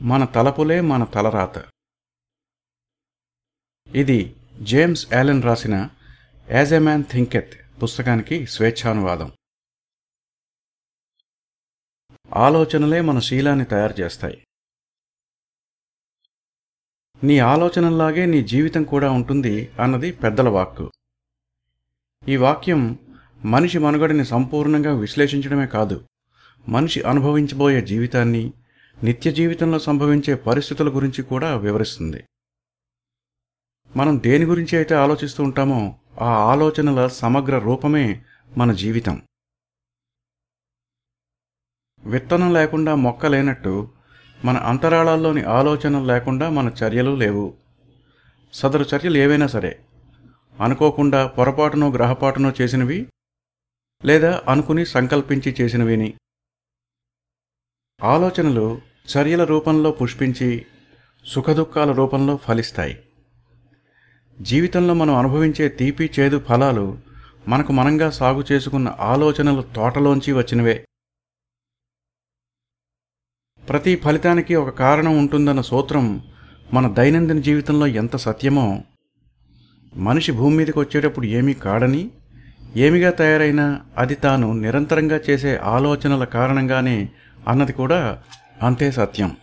మన తలపులే మన తలరాత. ఇది జేమ్స్ యాలెన్ రాసిన యాజ్ ఎ మ్యాన్ థింకెత్ పుస్తకానికి స్వేచ్ఛానువాదం. ఆలోచనలే మన శీలాన్ని తయారు చేస్తాయి. నీ ఆలోచనల్లాగే నీ జీవితం కూడా ఉంటుంది అన్నది పెద్దల వాక్కు. ఈ వాక్యం మనిషి మనుగడని సంపూర్ణంగా విశ్లేషించడమే కాదు మనిషి అనుభవించబోయే జీవితాన్ని నిత్య జీవితంలో సంభవించే పరిస్థితుల గురించి కూడా వివరిస్తుంది. మనం దేని గురించి అయితే ఆలోచిస్తూ ఉంటామో ఆ ఆలోచనల సమగ్ర రూపమే మన జీవితం. విత్తనం లేకుండా మొక్క లేనట్టు మన అంతరాళాల్లోని ఆలోచనలు లేకుండా మన చర్యలు లేవు. సదరు చర్యలు ఏవైనా సరే అనుకోకుండా పొరపాటునో గ్రహపాటునో చేసినవి లేదా అనుకుని సంకల్పించి చేసినవిని. ఆలోచనలు చర్యల రూపంలో పుష్పించి సుఖదుఖాల రూపంలో ఫలిస్తాయి. జీవితంలో మనం అనుభవించే తీపి చేదు ఫలాలు మనకు మనంగా సాగు చేసుకున్న ఆలోచనలు తోటలోంచి వచ్చినవే. ప్రతి ఫలితానికి ఒక కారణం ఉంటుందన్న సూత్రం మన దైనందిన జీవితంలో ఎంత సత్యమో మనిషి భూమి మీదకి వచ్చేటప్పుడు ఏమీ కాడని ఏమిగా తయారైనా అది తాను నిరంతరంగా చేసే ఆలోచనల కారణంగానే అన్నది కూడా అంతే సత్యం.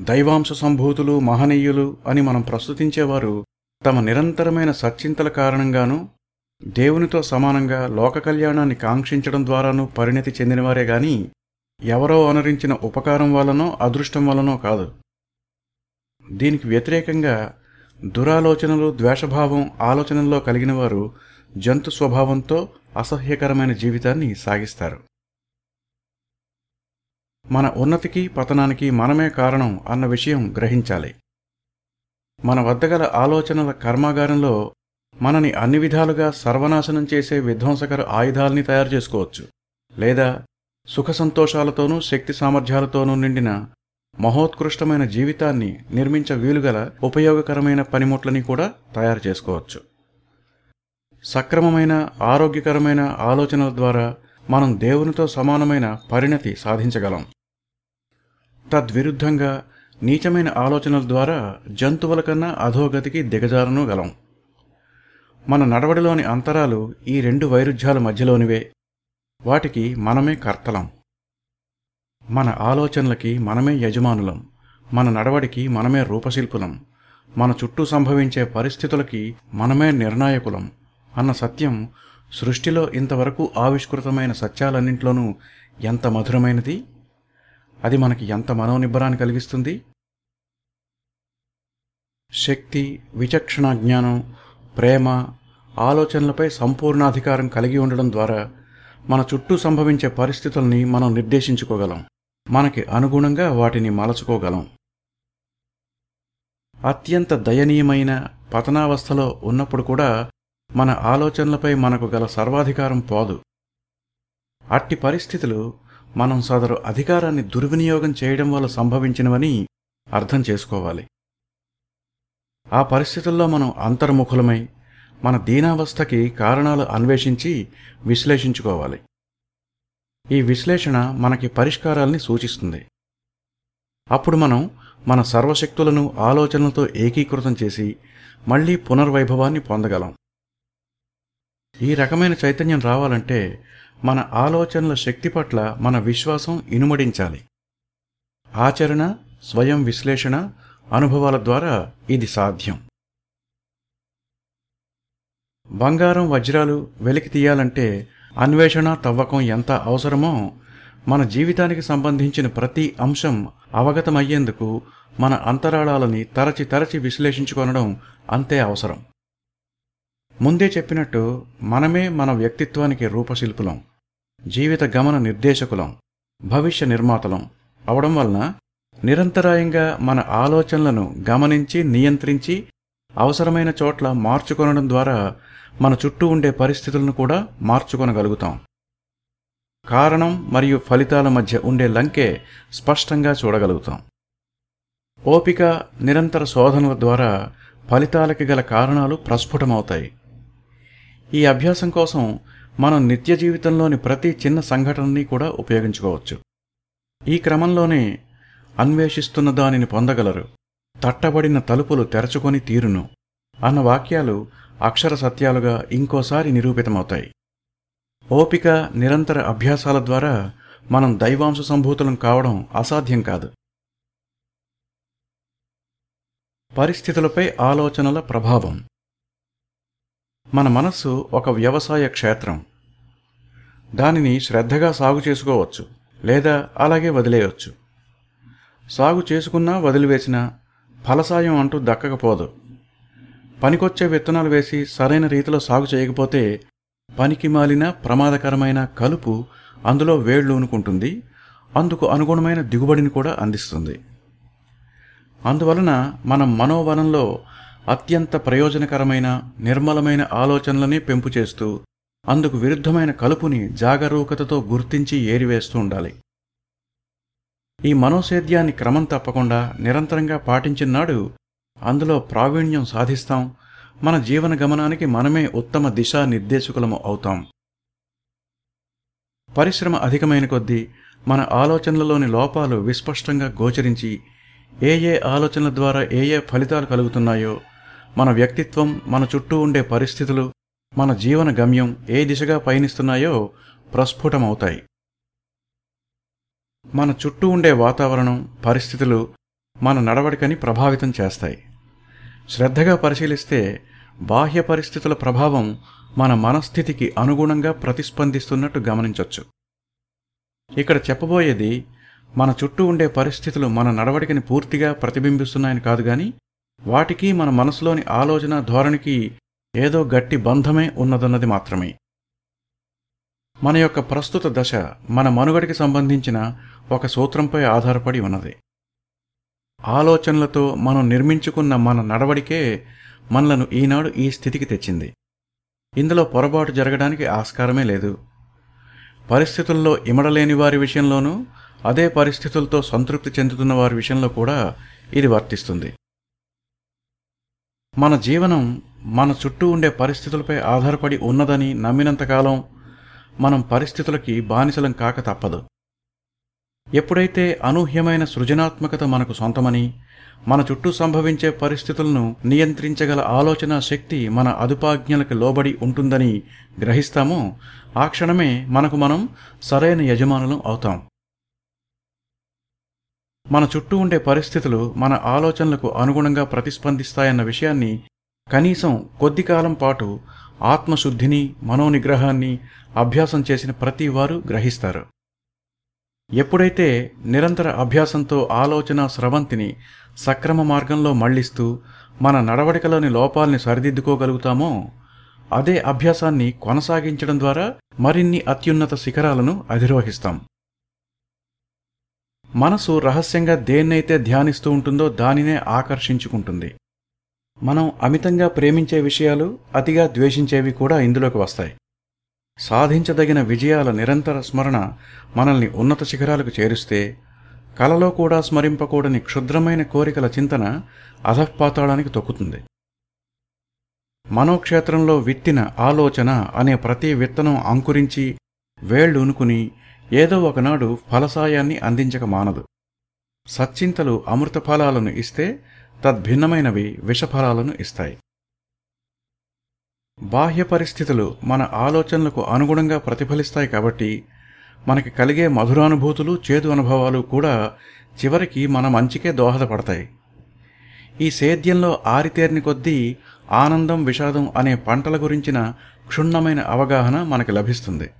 దైవాంశ సంభూతులు మహనీయులు అని మనం ప్రస్తుతించేవారు తమ నిరంతరమైన సచ్చింతల కారణంగానూ దేవునితో సమానంగా లోక కళ్యాణాన్ని కాంక్షించడం ద్వారానూ పరిణతి చెందినవారే గాని ఎవరో అనరించిన ఉపకారం వల్లనో అదృష్టం వల్లనో కాదు. దీనికి వ్యతిరేకంగా దురాలోచనలు ద్వేషభావం ఆలోచనల్లో కలిగినవారు జంతు స్వభావంతో అసహ్యకరమైన జీవితాన్ని సాగిస్తారు. మన ఉన్నతికి పతనానికి మనమే కారణం అన్న విషయం గ్రహించాలి. మన వద్ద గల ఆలోచనల కర్మాగారంలో మనని అన్ని విధాలుగా సర్వనాశనం చేసే విధ్వంసకర ఆయుధాల్ని తయారు చేసుకోవచ్చు. లేదా సుఖ సంతోషాలతోనూ శక్తి సామర్థ్యాలతోనూ నిండిన మహోత్కృష్టమైన జీవితాన్ని నిర్మించ వీలుగల ఉపయోగకరమైన పనిముట్లని కూడా తయారు చేసుకోవచ్చు. సక్రమమైన ఆరోగ్యకరమైన ఆలోచనల ద్వారా మనం దేవునితో సమానమైన పరిణతి సాధించగలం. తద్విరుద్ధంగా నీచమైన ఆలోచనల ద్వారా జంతువుల కన్నా అధోగతికి దిగజారను గలం. మన నడవడిలోని అంతరాలు ఈ రెండు వైరుధ్యాల మధ్యలోనివే. వాటికి మనమే కర్తలం. మన ఆలోచనలకి మనమే యజమానులం. మన నడవడికి మనమే రూపశిల్పులం. మన చుట్టూ సంభవించే పరిస్థితులకి మనమే నిర్ణాయకులం అన్న సత్యం సృష్టిలో ఇంతవరకు ఆవిష్కృతమైన సత్యాలన్నింటిలోనూ ఎంత మధురమైనది? అది మనకి ఎంత మనోనిబ్బరాన్ని కలిగిస్తుంది? శక్తి విచక్షణ జ్ఞానం ప్రేమ ఆలోచనలపై సంపూర్ణాధికారం కలిగి ఉండడం ద్వారా మన చుట్టూ సంభవించే పరిస్థితుల్ని మనం నిర్దేశించుకోగలం. మనకి అనుగుణంగా వాటిని మలచుకోగలం. అత్యంత దయనీయమైన పతనావస్థలో ఉన్నప్పుడు కూడా మన ఆలోచనలపై మనకు గల సర్వాధికారం పోదు. అట్టి పరిస్థితులు మనం సదరు అధికారాన్ని దుర్వినియోగం చేయడం వల్ల సంభవించినవని అర్థం చేసుకోవాలి. ఆ పరిస్థితుల్లో మనం అంతర్ముఖులమై మన దీనావస్థకి కారణాలు అన్వేషించి విశ్లేషించుకోవాలి. ఈ విశ్లేషణ మనకి పరిష్కారాల్ని సూచిస్తుంది. అప్పుడు మనం మన సర్వశక్తులను ఆలోచనలతో ఏకీకృతం చేసి మళ్ళీ పునర్వైభవాన్ని పొందగలం. ఈ రకమైన చైతన్యం రావాలంటే మన ఆలోచనల శక్తి పట్ల మన విశ్వాసం ఇనుమడించాలి. ఆచరణ స్వయం విశ్లేషణ అనుభవాల ద్వారా ఇది సాధ్యం. బంగారం వజ్రాలు వెలికి తీయాలంటే అన్వేషణ తవ్వకం ఎంత అవసరమో మన జీవితానికి సంబంధించిన ప్రతి అంశం అవగతమయ్యేందుకు మన అంతరాళాలని తరచి తరచి విశ్లేషించుకొనడం అంతే అవసరం. ముందే చెప్పినట్టు మనమే మన వ్యక్తిత్వానికి రూపశిల్పులం. జీవిత గమన నిర్దేశకులం భవిష్య నిర్మాతలం అవడం వలన నిరంతరాయంగా మన ఆలోచనలను గమనించి నియంత్రించి అవసరమైన చోట్ల మార్చుకొనడం ద్వారా మన చుట్టూ ఉండే పరిస్థితులను కూడా మార్చుకొనగలుగుతాం. కారణం మరియు ఫలితాల మధ్య ఉండే లంకే స్పష్టంగా చూడగలుగుతాం. ఓపిక నిరంతర శోధనల ద్వారా ఫలితాలకి గల కారణాలు ప్రస్ఫుటమవుతాయి. ఈ అభ్యాసం కోసం మనం నిత్య జీవితంలోని ప్రతి చిన్న సంఘటనని కూడా ఉపయోగించుకోవచ్చు. ఈ క్రమంలోనే అన్వేషిస్తున్న దానిని పొందగలరు. తట్టబడిన తలుపులు తెరచుకొని తీరును అన్న వాక్యాలు అక్షర సత్యాలుగా ఇంకోసారి నిరూపితమవుతాయి. ఓపిక నిరంతర అభ్యాసాల ద్వారా మనం దైవాంశ సంభూతులం కావడం అసాధ్యం కాదు. పరిస్థితులపై ఆలోచనల ప్రభావం. మన మనస్సు ఒక వ్యవసాయ క్షేత్రం. దానిని శ్రద్ధగా సాగు చేసుకోవచ్చు లేదా అలాగే వదిలేయవచ్చు సాగు చేసుకున్నా వదిలివేసినా ఫలసాయం అంటూ దక్కకపోదు. పనికొచ్చే విత్తనాలు వేసి సరైన రీతిలో సాగు చేయకపోతే పనికి మాలిన ప్రమాదకరమైన కలుపు అందులో వేళ్ళూనుకుంటుంది అందుకు అనుగుణమైన దిగుబడిని కూడా అందిస్తుంది. అందువలన మనం మనోవనంలో అత్యంత ప్రయోజనకరమైన నిర్మలమైన ఆలోచనలని పెంపు చేస్తూ అందుకు విరుద్ధమైన కలుపుని జాగరూకతతో గుర్తించి ఏరివేస్తూ ఉండాలి. ఈ మనోసేద్యాన్ని క్రమం తప్పకుండా నిరంతరంగా పాటించినాడు అందులో ప్రావీణ్యం సాధిస్తాం మన జీవన గమనానికి మనమే ఉత్తమ దిశానిర్దేశకులము అవుతాం. పరిశ్రమ అధికమైన కొద్దీ మన ఆలోచనలలోని లోపాలు విస్పష్టంగా గోచరించి ఏ ఏ ఆలోచనల ద్వారా ఏ ఏ ఫలితాలు కలుగుతున్నాయో మన వ్యక్తిత్వం మన చుట్టూ ఉండే పరిస్థితులు మన జీవన గమ్యం ఏ దిశగా పయనిస్తున్నాయో ప్రస్ఫుటమవుతాయి. మన చుట్టూ ఉండే వాతావరణం పరిస్థితులు మన నడవడికని ప్రభావితం చేస్తాయి. శ్రద్ధగా పరిశీలిస్తే బాహ్య పరిస్థితుల ప్రభావం మన మనస్థితికి అనుగుణంగా ప్రతిస్పందిస్తున్నట్టు గమనించవచ్చు ఇక్కడ చెప్పబోయేది మన చుట్టూ ఉండే పరిస్థితులు మన నడవడికని పూర్తిగా ప్రతిబింబిస్తున్నాయని కాదు కానీ వాటికి మన మనసులోని ఆలోచన ధోరణికి ఏదో గట్టి బంధమే ఉన్నదన్నది మాత్రమే. మన యొక్క ప్రస్తుత దశ మన మనుగడికి సంబంధించిన ఒక సూత్రంపై ఆధారపడి ఉన్నది. ఆలోచనలతో మనం నిర్మించుకున్న మన నడవడికే మనలను ఈనాడు ఈ స్థితికి తెచ్చింది. ఇందులో పొరపాటు జరగడానికి ఆస్కారమే లేదు. పరిస్థితుల్లో ఇమడలేని వారి విషయంలోనూ అదే పరిస్థితులతో సంతృప్తి చెందుతున్న వారి విషయంలో కూడా ఇది వర్తిస్తుంది. మన జీవనం మన చుట్టూ ఉండే పరిస్థితులపై ఆధారపడి ఉన్నదని నమ్మినంతకాలం మనం పరిస్థితులకి బానిసలం కాక తప్పదు. ఎప్పుడైతే అనూహ్యమైన సృజనాత్మకత మనకు సొంతమని మన చుట్టూ సంభవించే పరిస్థితులను నియంత్రించగల ఆలోచన శక్తి మన అదుపాజ్ఞలకు లోబడి ఉంటుందని గ్రహిస్తామో ఆ క్షణమే మనకు మనం సరైన యజమానులం అవుతాం. మన చుట్టూ ఉండే పరిస్థితులు మన ఆలోచనలకు అనుగుణంగా ప్రతిస్పందిస్తాయన్న విషయాన్ని కనీసం కొద్ది కాలం పాటు ఆత్మశుద్ధిని మనోనిగ్రహాన్ని అభ్యాసం చేసిన ప్రతి వారు గ్రహిస్తారు. ఎప్పుడైతే నిరంతర అభ్యాసంతో ఆలోచన స్రవంతిని సక్రమ మార్గంలో మళ్ళిస్తూ మన నడవడికలోని లోపాల్ని సరిదిద్దుకోగలుగుతామో అదే అభ్యాసాన్ని కొనసాగించడం ద్వారా మరిన్ని అత్యున్నత శిఖరాలను అధిరోహిస్తాం. మనసు రహస్యంగా దేన్నైతే ధ్యానిస్తూ ఉంటుందో దానినే ఆకర్షించుకుంటుంది. మనం అమితంగా ప్రేమించే విషయాలు అతిగా ద్వేషించేవి కూడా ఇందులోకి వస్తాయి. సాధించదగిన విజయాల నిరంతర స్మరణ మనల్ని ఉన్నత శిఖరాలకు చేరుస్తే కలలో కూడా స్మరింపకూడని క్షుద్రమైన కోరికల చింతన అధఃపాతాళానికి తొక్కుతుంది. మనోక్షేత్రంలో విత్తిన ఆలోచన అనే ప్రతి విత్తనం అంకురించి వేళ్ళూనుకుని ఏదో ఒకనాడు ఫలసాయాన్ని అందించక మానదు. సచ్చింతలు అమృత ఫలాలను ఇస్తే తద్భిన్నమైనవి విషఫలాలను ఇస్తాయి. బాహ్య పరిస్థితులు మన ఆలోచనలకు అనుగుణంగా ప్రతిఫలిస్తాయి కాబట్టి మనకి కలిగే మధురానుభూతులు చేదు అనుభవాలు కూడా చివరికి మన మంచికే దోహదపడతాయి. ఈ సేద్యంలో ఆరితేరిని కొద్దీ ఆనందం విషాదం అనే పంటల గురించిన క్షుణ్ణమైన అవగాహన మనకి లభిస్తుంది.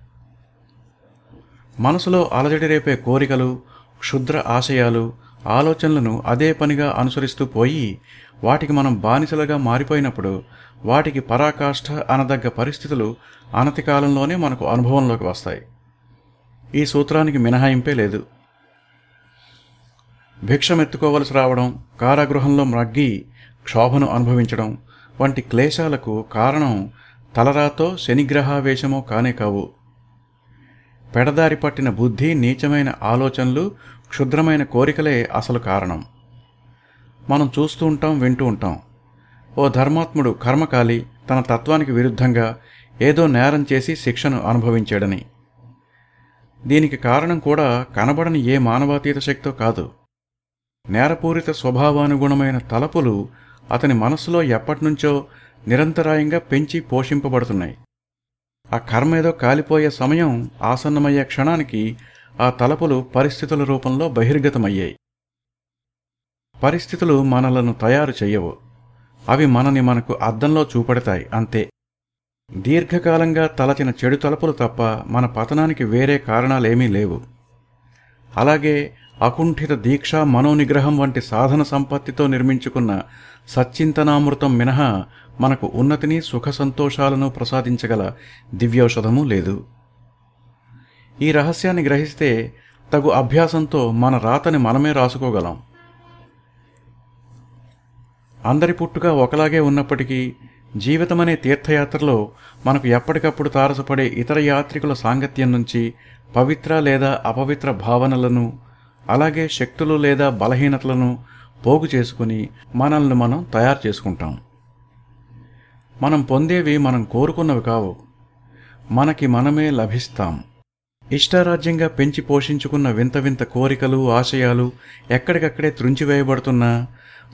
మనసులో అలజడి రేపే కోరికలు క్షుద్ర ఆశయాలు ఆలోచనలను అదే పనిగా అనుసరిస్తూ పోయి వాటికి మనం బానిసలుగా మారిపోయినప్పుడు వాటికి పరాకాష్ఠ అనదగ్గ పరిస్థితులు అనతి కాలంలోనే మనకు అనుభవంలోకి వస్తాయి. ఈ సూత్రానికి మినహాయింపే లేదు. భిక్షమెత్తుకోవలసి రావడం కారాగృహంలో మ్రగ్గి క్షోభను అనుభవించడం వంటి క్లేశాలకు కారణం తలరాతో శనిగ్రహావేశమో కానే కావు. పెడదారి పట్టిన బుద్ధి నీచమైన ఆలోచనలు క్షుద్రమైన కోరికలే అసలు కారణం. మనం చూస్తూ ఉంటాం వింటూ ఉంటాం. ఓ ధర్మాత్ముడు కర్మకాలి తన తత్వానికి విరుద్ధంగా ఏదో నేరం చేసి శిక్షను అనుభవించాడని. దీనికి కారణం కూడా కనబడని ఏ మానవాతీత శక్తో కాదు. నేరపూరిత స్వభావానుగుణమైన తలపులు అతని మనస్సులో ఎప్పటినుంచో నిరంతరాయంగా పెంచి పోషింపబడుతున్నాయి. ఆ కర్మ ఏదో కాలిపోయే సమయం ఆసన్నమయ్యే క్షణానికి ఆ తలపులు పరిస్థితుల రూపంలో బహిర్గతమయ్యాయి. పరిస్థితులు మనలను తయారు చెయ్యవు. అవి మనని మనకు అద్దంలో చూపెడతాయి అంతే. దీర్ఘకాలంగా తలచిన చెడు తలపులు తప్ప మన పతనానికి వేరే కారణాలేమీ లేవు. అలాగే అకుంఠిత దీక్ష మనోనిగ్రహం వంటి సాధన సంపత్తితో నిర్మించుకున్న సచ్చింతనామృతం మినహా మనకు ఉన్నతిని సుఖ సంతోషాలను ప్రసాదించగల దివ్యౌషధము లేదు. ఈ రహస్యాన్ని గ్రహిస్తే తగు అభ్యాసంతో మన రాతని మనమే రాసుకోగలం. అందరి పుట్టుక ఒకలాగే ఉన్నప్పటికీ జీవితమనే తీర్థయాత్రలో మనకు ఎప్పటికప్పుడు తారసపడే ఇతర యాత్రికుల సాంగత్యం నుంచి పవిత్ర లేదా అపవిత్ర భావనలను అలాగే శక్తులు లేదా బలహీనతలను పోగు చేసుకుని మనల్ని మనం తయారు చేసుకుంటాం. మనం పొందేవి మనం కోరుకున్నవి కావు. మనకి మనమే లభిస్తాం. ఇష్టారాజ్యంగా పెంచి పోషించుకున్న వింత వింత కోరికలు ఆశయాలు ఎక్కడికక్కడే త్రుంచివేయబడుతున్నా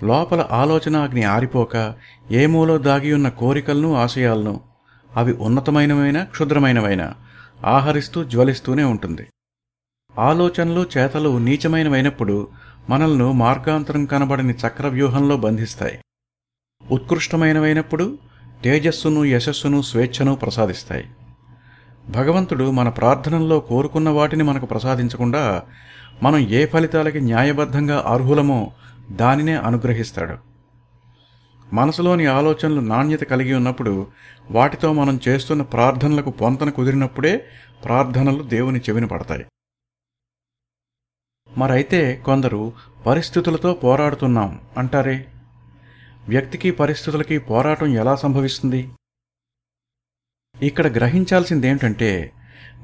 లోపల ఆలోచన అగ్ని ఆరిపోక ఏమూలో దాగి ఉన్న కోరికలను ఆశయాలను అవి ఉన్నతమైనవైనా క్షుద్రమైనవైనా ఆహరిస్తూ జ్వలిస్తూనే ఉంటుంది. ఆలోచనలు చేతలు నీచమైనవైనప్పుడు మనల్ని మార్గాంతరం కనబడని చక్రవ్యూహంలో బంధిస్తాయి. ఉత్కృష్టమైనవైనప్పుడు తేజస్సును యశస్సును స్వేచ్ఛను ప్రసాదిస్తాయి. భగవంతుడు మన ప్రార్థనల్లో కోరుకున్న వాటిని మనకు ప్రసాదించకుండా మనం ఏ ఫలితాలకి న్యాయబద్ధంగా అర్హులమో దానినే అనుగ్రహిస్తాడు. మనసులోని ఆలోచనలు నాణ్యత కలిగి ఉన్నప్పుడు వాటితో మనం చేస్తున్న ప్రార్థనలకు పొంతన కుదిరినప్పుడే ప్రార్థనలు దేవుని చెవిన పడతాయి. మరైతే కొందరు పరిస్థితులతో పోరాడుతున్నాం అంటారే? వ్యక్తికి పరిస్థితులకి పోరాటం ఎలా సంభవిస్తుంది? ఇక్కడ గ్రహించాల్సిందేమిటంటే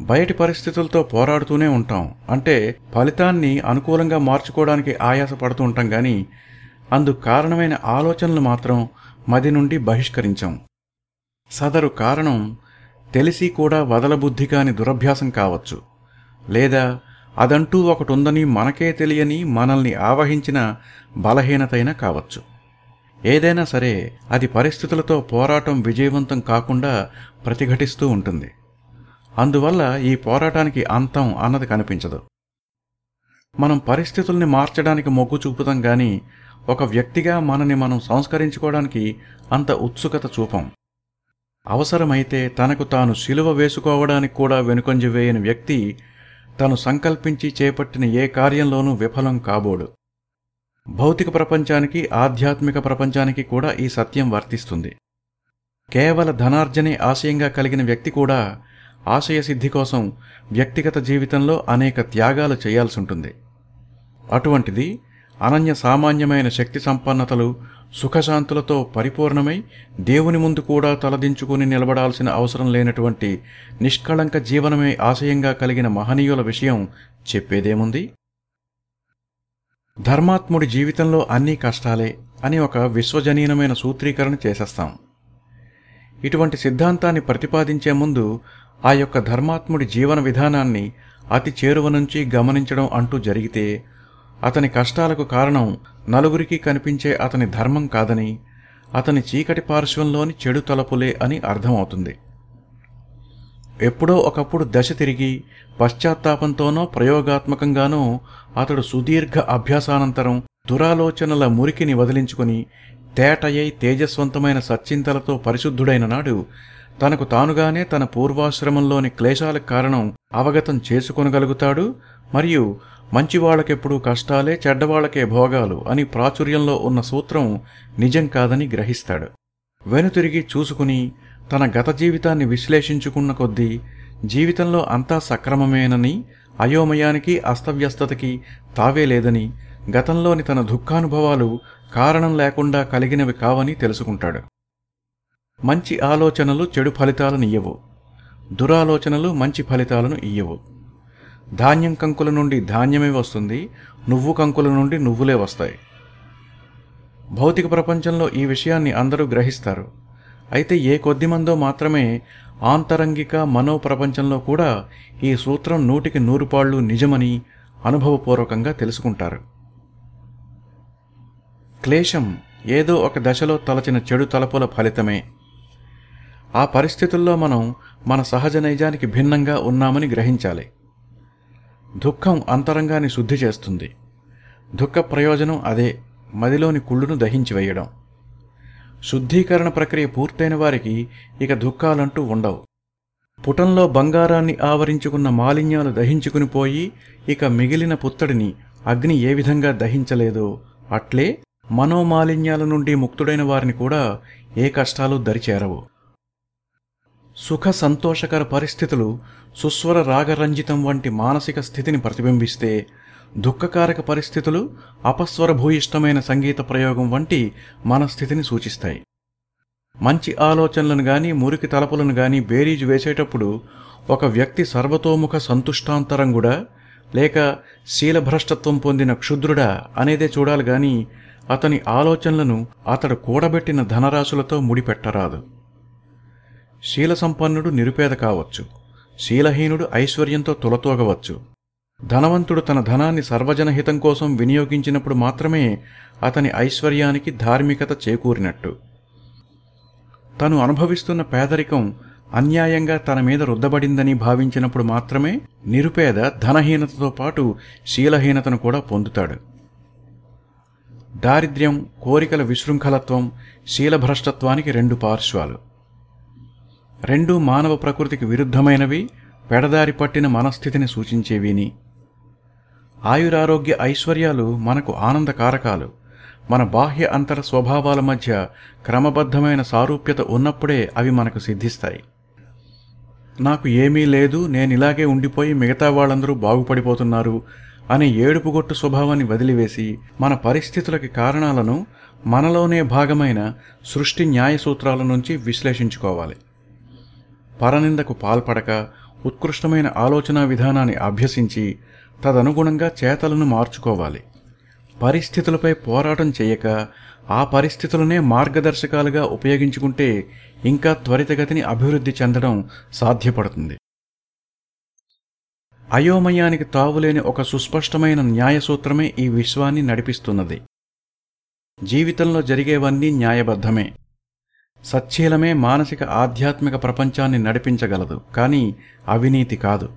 బయటి పరిస్థితులతో పోరాడుతూనే ఉంటాం. అంటే ఫలితాన్ని అనుకూలంగా మార్చుకోవడానికి ఆయాస పడుతూ ఉంటాం కానీ అందుకు కారణమైన ఆలోచనలు మాత్రం మది నుండి బహిష్కరించాం. సదరు కారణం తెలిసి కూడా వదలబుద్ధి కాని దురభ్యాసం కావచ్చు. లేదా అదంటూ ఒకటి ఉందని మనకే తెలియని మనల్ని ఆవహించిన బలహీనతైనా కావచ్చు. ఏదైనా సరే అది పరిస్థితులతో పోరాటం విజయవంతం కాకుండా ప్రతిఘటిస్తూ ఉంటుంది. అందువల్ల ఈ పోరాటానికి అంతం అన్నది కనిపించదు. మనం పరిస్థితుల్ని మార్చడానికి మొగ్గు చూపుతాం గాని ఒక వ్యక్తిగా మనని మనం సంస్కరించుకోవడానికి అంత ఉత్సుకత చూపం. అవసరమైతే తనకు తాను శిలువ వేసుకోవడానికి కూడా వెనుకొంజి వేయని వ్యక్తి తను సంకల్పించి చేపట్టిన ఏ కార్యంలోనూ విఫలం కాబోడు. భౌతిక ప్రపంచానికి ఆధ్యాత్మిక ప్రపంచానికి కూడా ఈ సత్యం వర్తిస్తుంది. కేవల ధనార్జనే ఆశయంగా కలిగిన వ్యక్తి కూడా ఆశయ సిద్ధి కోసం వ్యక్తిగత జీవితంలో అనేక త్యాగాలు చేయాల్సి ఉంటుంది. అటువంటిది అనన్య సామాన్యమైన శక్తి సంపన్నతలు సుఖశాంతులతో పరిపూర్ణమై దేవుని ముందు కూడా తలదించుకుని నిలబడాల్సిన అవసరం లేనటువంటి నిష్కళంక జీవనమే ఆశయంగా కలిగిన మహనీయుల విషయం చెప్పేదేముంది? ధర్మాత్ముడి జీవితంలో అన్నీ కష్టాలే అని ఒక విశ్వజనీనమైన సూత్రీకరణ చేసేస్తాం. ఇటువంటి సిద్ధాంతాన్ని ప్రతిపాదించే ముందు ఆ యొక్క ధర్మాత్ముడి జీవన విధానాన్ని అతి చేరువ నుంచి గమనించడం అంటూ జరిగితే అతని కష్టాలకు కారణం నలుగురికి కనిపించే అతని ధర్మం కాదని అతని చీకటి పార్శ్వంలోని చెడు తలపులే అని అర్థమవుతుంది. ఎప్పుడో ఒకప్పుడు దశ తిరిగి పశ్చాత్తాపంతోనో ప్రయోగాత్మకంగానో అతడు సుదీర్ఘ అభ్యాసానంతరం దురాలోచనల మురికిని వదిలించుకుని తేటయ్యై తేజస్వంతమైన సచ్చింతలతో పరిశుద్ధుడైన నాడు తనకు తానుగానే తన పూర్వాశ్రమంలోని క్లేశాలకు కారణం అవగతం చేసుకొనగలుగుతాడు మరియు మంచివాళ్ళకెప్పుడు కష్టాలే చెడ్డవాళ్ళకే భోగాలు అని ప్రాచుర్యంలో ఉన్న సూత్రం నిజం కాదని గ్రహిస్తాడు. వెనుతిరిగి చూసుకుని తన గత జీవితాన్ని విశ్లేషించుకున్న కొద్దీ జీవితంలో అంతా సక్రమమేనని అయోమయానికి అస్తవ్యస్తతకి తావే లేదని గతంలోని తన దుఃఖానుభవాలు కారణం లేకుండా కలిగినవి కావని తెలుసుకుంటాడు. మంచి ఆలోచనలు చెడు ఫలితాలను ఇయ్యవు. దురాలోచనలు మంచి ఫలితాలను ఇయ్యవు. ధాన్యం కంకుల నుండి ధాన్యమే వస్తుంది నువ్వు కంకుల నుండి నువ్వులే వస్తాయి. భౌతిక ప్రపంచంలో ఈ విషయాన్ని అందరూ గ్రహిస్తారు. అయితే ఏ కొద్దిమందో మాత్రమే ఆంతరంగిక మనో ప్రపంచంలో కూడా ఈ సూత్రం నూటికి నూరుపాళ్ళు నిజమని అనుభవపూర్వకంగా తెలుసుకుంటారు. క్లేశం ఏదో ఒక దశలో తలచిన చెడు తలపుల ఫలితమే. ఆ పరిస్థితుల్లో మనం మన సహజ నైజానికి భిన్నంగా ఉన్నామని గ్రహించాలి. దుఃఖం అంతరంగాన్ని శుద్ధి చేస్తుంది. దుఃఖ ప్రయోజనం అదే మదిలోని కుళ్ళును దహించి వేయడం. శుద్ధీకరణ ప్రక్రియ పూర్తయిన వారికి ఇక దుఃఖాలంటూ ఉండవు. పుటంలో బంగారాన్ని ఆవరించుకున్న మాలిన్యాలు దహించుకుని పోయి ఇక మిగిలిన పుత్తడిని అగ్ని ఏ విధంగా దహించలేదో అట్లే మనోమాలిన్యాల నుండి ముక్తుడైన వారిని కూడా ఏ కష్టాలు దరిచేరవు. సుఖ సంతోషకర పరిస్థితులు సుస్వర రాగరంజితం వంటి మానసిక స్థితిని ప్రతిబింబిస్తే దుఃఖకారక పరిస్థితులు అపస్వర భూయిష్టమైన సంగీత ప్రయోగం వంటి మన స్థితిని సూచిస్తాయి. మంచి ఆలోచనలను గాని మురికి తలపులను గాని బేరీజు వేసేటప్పుడు ఒక వ్యక్తి సర్వతోముఖ సంతుష్టాంతరంగుడా లేక శీలభ్రష్టత్వం పొందిన క్షుద్రుడా అనేదే చూడాలి గాని అతని ఆలోచనలను అతడు కూడబెట్టిన ధనరాశులతో ముడిపెట్టరాదు. శీల సంపన్నుడు నిరుపేద కావచ్చు. శీలహీనుడు ఐశ్వర్యంతో తులతూగవచ్చు. ధనవంతుడు తన ధనాన్ని సర్వజనహితం కోసం వినియోగించినప్పుడు మాత్రమే అతని ఐశ్వర్యానికి ధార్మికత చేకూరినట్టు. తను అనుభవిస్తున్న పేదరికం అన్యాయంగా తన మీద రుద్దబడిందని భావించినప్పుడు మాత్రమే నిరుపేద ధనహీనతతో పాటు శీలహీనతను కూడా పొందుతాడు. దారిద్ర్యం కోరికల విశృంఖలత్వం శీలభ్రష్టత్వానికి రెండు పార్శ్వాలు. రెండు మానవ ప్రకృతికి విరుద్ధమైనవి పెడదారి పట్టిన మనస్థితిని సూచించేవిని. ఆయురారోగ్య ఐశ్వర్యాలు మనకు ఆనందకారకాలు. మన బాహ్య అంతర స్వభావాల మధ్య క్రమబద్ధమైన సారూప్యత ఉన్నప్పుడే అవి మనకు సిద్ధిస్తాయి. నాకు ఏమీ లేదు నేను ఇలాగే ఉండిపోయి మిగతా వాళ్ళందరూ బాగుపడిపోతున్నారు అనే ఏడుపుగొట్టు స్వభావాన్ని వదిలివేసి మన పరిస్థితులకి కారణాలను మనలోనే భాగమైన సృష్టి న్యాయ సూత్రాల నుంచి విశ్లేషించుకోవాలి. పరనిందకు పాల్పడక ఉత్కృష్టమైన ఆలోచనా విధానాన్ని అభ్యసించి తదనుగుణంగా చేతలను మార్చుకోవాలి. పరిస్థితులపై పోరాటం చేయక ఆ పరిస్థితులనే మార్గదర్శకాలుగా ఉపయోగించుకుంటే ఇంకా త్వరితగతిని అభివృద్ధి చెందడం సాధ్యపడుతుంది. అయోమయానికి తావులేని ఒక సుస్పష్టమైన న్యాయసూత్రమే ఈ విశ్వాన్ని నడిపిస్తున్నది. జీవితంలో జరిగేవన్నీ న్యాయబద్ధమే. సచ్చీలమే మానసిక ఆధ్యాత్మిక ప్రపంచాన్ని నడిపించగలదు కానీ అవినీతి కాదు.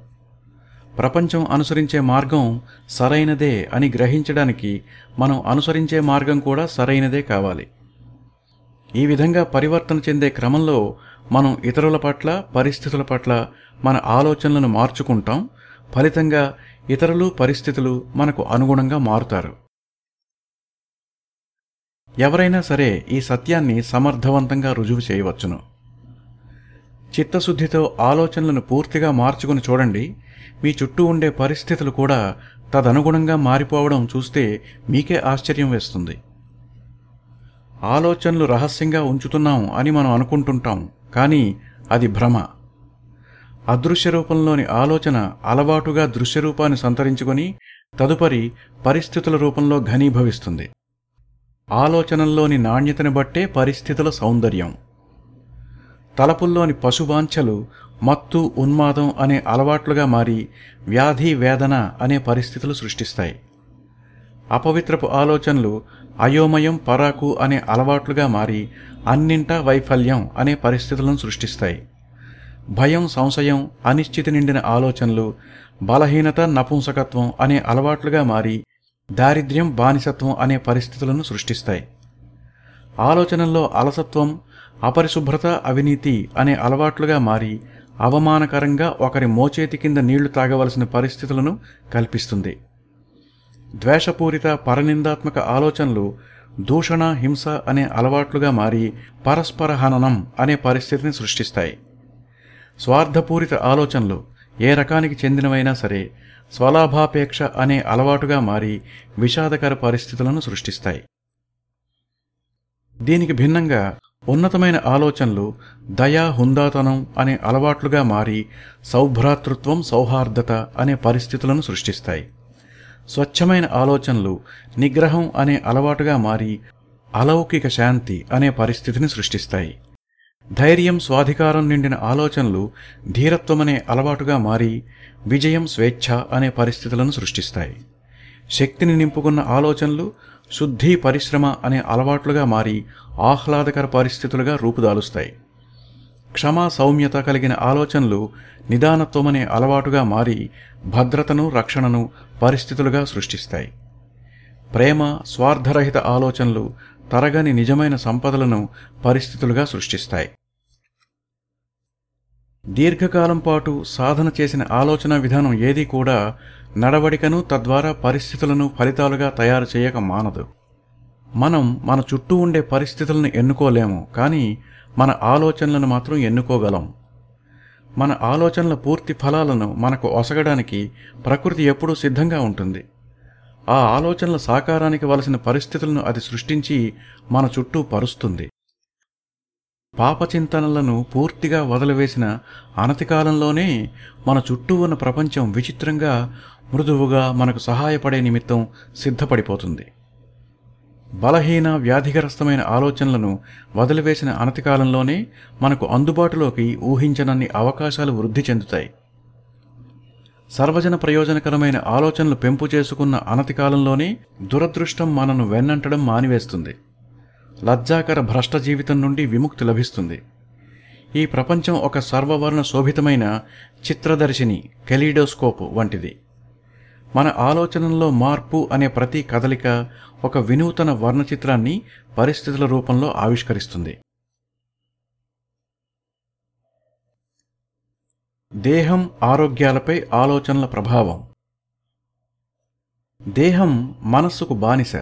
ప్రపంచం అనుసరించే మార్గం సరైనదే అని గ్రహించడానికి మనం అనుసరించే మార్గం కూడా సరైనదే కావాలి. ఈ విధంగా పరివర్తన చెందే క్రమంలో మనం ఇతరుల పట్ల పరిస్థితుల పట్ల మన ఆలోచనలను మార్చుకుంటాం. ఫలితంగా ఇతరులు పరిస్థితులు మనకు అనుగుణంగా మారుతారు. ఎవరైనా సరే ఈ సత్యాన్ని సమర్థవంతంగా రుజువు చేయవచ్చును. చిత్తశుద్ధితో ఆలోచనలను పూర్తిగా మార్చుకుని చూడండి. మీ చుట్టూ ఉండే పరిస్థితులు కూడా తదనుగుణంగా మారిపోవడం చూస్తే మీకే ఆశ్చర్యం వేస్తుంది. ఆలోచనలు రహస్యంగా ఉంచుతున్నాం అని మనం అనుకుంటుంటాం కానీ అది భ్రమ. అదృశ్య రూపంలోని ఆలోచన అలవాటుగా దృశ్య రూపాన్ని సంతరించుకొని తదుపరి పరిస్థితుల రూపంలో ఘనీభవిస్తుంది. ఆలోచనల్లోని నాణ్యతను బట్టే పరిస్థితుల సౌందర్యం. తలపుల్లోని పశువాంఛలు మత్తు ఉన్మాదం అనే అలవాట్లుగా మారి వ్యాధి వేదన అనే పరిస్థితులు సృష్టిస్తాయి. అపవిత్రపు ఆలోచనలు అయోమయం పరాకు అనే అలవాట్లుగా మారి అన్నింటా వైఫల్యం అనే పరిస్థితులను సృష్టిస్తాయి. భయం సంశయం అనిశ్చితి నిండిన ఆలోచనలు బలహీనత నపుంసకత్వం అనే అలవాట్లుగా మారి దారిద్ర్యం బానిసత్వం అనే పరిస్థితులను సృష్టిస్తాయి. ఆలోచనల్లో అలసత్వం అపరిశుభ్రత అవినీతి అనే అలవాట్లుగా మారి అవమానకరంగా ఒకరి మోచేతి కింద నీళ్ళు తాగవలసిన పరిస్థితులను కల్పిస్తుంది. ద్వేషపూరిత పరనిందాత్మక ఆలోచనలు దూషణ హింస అనే అలవాట్లుగా మారి పరస్పర హననం అనే పరిస్థితిని సృష్టిస్తాయి. స్వార్థపూరిత ఆలోచనలు ఏ రకానికి చెందినవైనా సరే స్వలాభాపేక్ష అనే అలవాటుగా మారి విషాదకర పరిస్థితులను సృష్టిస్తాయి. దీనికి భిన్నంగా ఉన్నతమైన ఆలోచనలు దయా హుందాతనం అనే అలవాట్లుగా మారి సౌభ్రాతృత్వం సౌహార్దత అనే పరిస్థితులను సృష్టిస్తాయి. స్వచ్ఛమైన ఆలోచనలు నిగ్రహం అనే అలవాటుగా మారి అలౌకిక శాంతి అనే పరిస్థితిని సృష్టిస్తాయి. ధైర్యం స్వాధికారం నిండిన ఆలోచనలు ధీరత్వమనే అలవాటుగా మారి విజయం స్వేచ్ఛ అనే పరిస్థితులను సృష్టిస్తాయి. శక్తిని నింపుకున్న ఆలోచనలు శుద్ధి పరిశ్రమ అనే అలవాట్లుగా మారి ఆహ్లాదకర పరిస్థితులుగా రూపుదాలుస్తాయి. క్షమా సౌమ్యత కలిగిన ఆలోచనలు నిదానత్వమనే అలవాటుగా మారి భద్రతను రక్షణను పరిస్థితులుగా సృష్టిస్తాయి. ప్రేమ స్వార్థరహిత ఆలోచనలు తరగని నిజమైన సంపదలను పరిస్థితులుగా సృష్టిస్తాయి. దీర్ఘకాలం పాటు సాధన చేసిన ఆలోచన విధానం ఏదీ కూడా నడవడికను తద్వారా పరిస్థితులను ఫలితాలుగా తయారు చేయక మానదు. మనం మన చుట్టూ ఉండే పరిస్థితులను ఎన్నుకోలేము కానీ మన ఆలోచనలను మాత్రం ఎన్నుకోగలం. మన ఆలోచనల పూర్తి ఫలాలను మనకు ఒసగడానికి ప్రకృతి ఎప్పుడూ సిద్ధంగా ఉంటుంది. ఆ ఆలోచనల సాకారానికి వలసిన పరిస్థితులను అది సృష్టించి మన చుట్టూ పరుస్తుంది. పాపచింతనలను పూర్తిగా వదిలివేసిన అనతికాలంలోనే మన చుట్టూ ఉన్న ప్రపంచం విచిత్రంగా మృదువుగా మనకు సహాయపడే నిమిత్తం సిద్ధపడిపోతుంది. బలహీన వ్యాధిగ్రస్తమైన ఆలోచనలను వదిలివేసిన అనతికాలంలోనే మనకు అందుబాటులోకి ఊహించనన్ని అవకాశాలు వృద్ధి చెందుతాయి. సర్వజన ప్రయోజనకరమైన ఆలోచనలు పెంపు చేసుకున్న అనతి కాలంలోనే దురదృష్టం మనను వెన్నంటడం మానివేస్తుంది. లజ్జాకర భ్రష్ట జీవితం నుండి విముక్తి లభిస్తుంది. ఈ ప్రపంచం ఒక సర్వవర్ణ శోభితమైన చిత్రదర్శిని కెలీడోస్కోప్ వంటిది. మన ఆలోచనల్లో మార్పు అనే ప్రతి కదలిక ఒక వినూతన వర్ణచిత్రాన్ని పరిస్థితుల రూపంలో ఆవిష్కరిస్తుంది. దేహం ఆరోగ్యాలపై ఆలోచనల ప్రభావం. దేహం మనస్సుకు బానిస.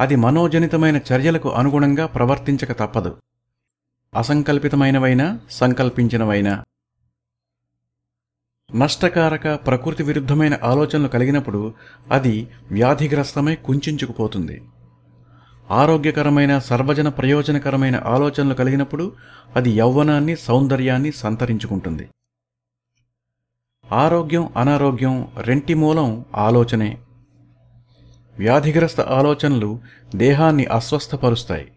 అది మనోజనితమైన చర్యలకు అనుగుణంగా ప్రవర్తించక తప్పదు. అసంకల్పితమైనవైనా సంకల్పించినవైనా. నష్టకారక ప్రకృతి విరుద్ధమైన ఆలోచనలు కలిగినప్పుడు అది వ్యాధిగ్రస్తమై కుంచుకుపోతుంది. ఆరోగ్యకరమైన సర్వజన ప్రయోజనకరమైన ఆలోచనలు కలిగినప్పుడు అది యౌవనాన్ని సౌందర్యాన్ని సంతరించుకుంటుంది. ఆరోగ్యం అనారోగ్యం రెంటి మూలం ఆలోచనే. వ్యాధిగ్రస్త ఆలోచనలు దేహాన్ని అస్వస్థపరుస్తాయి.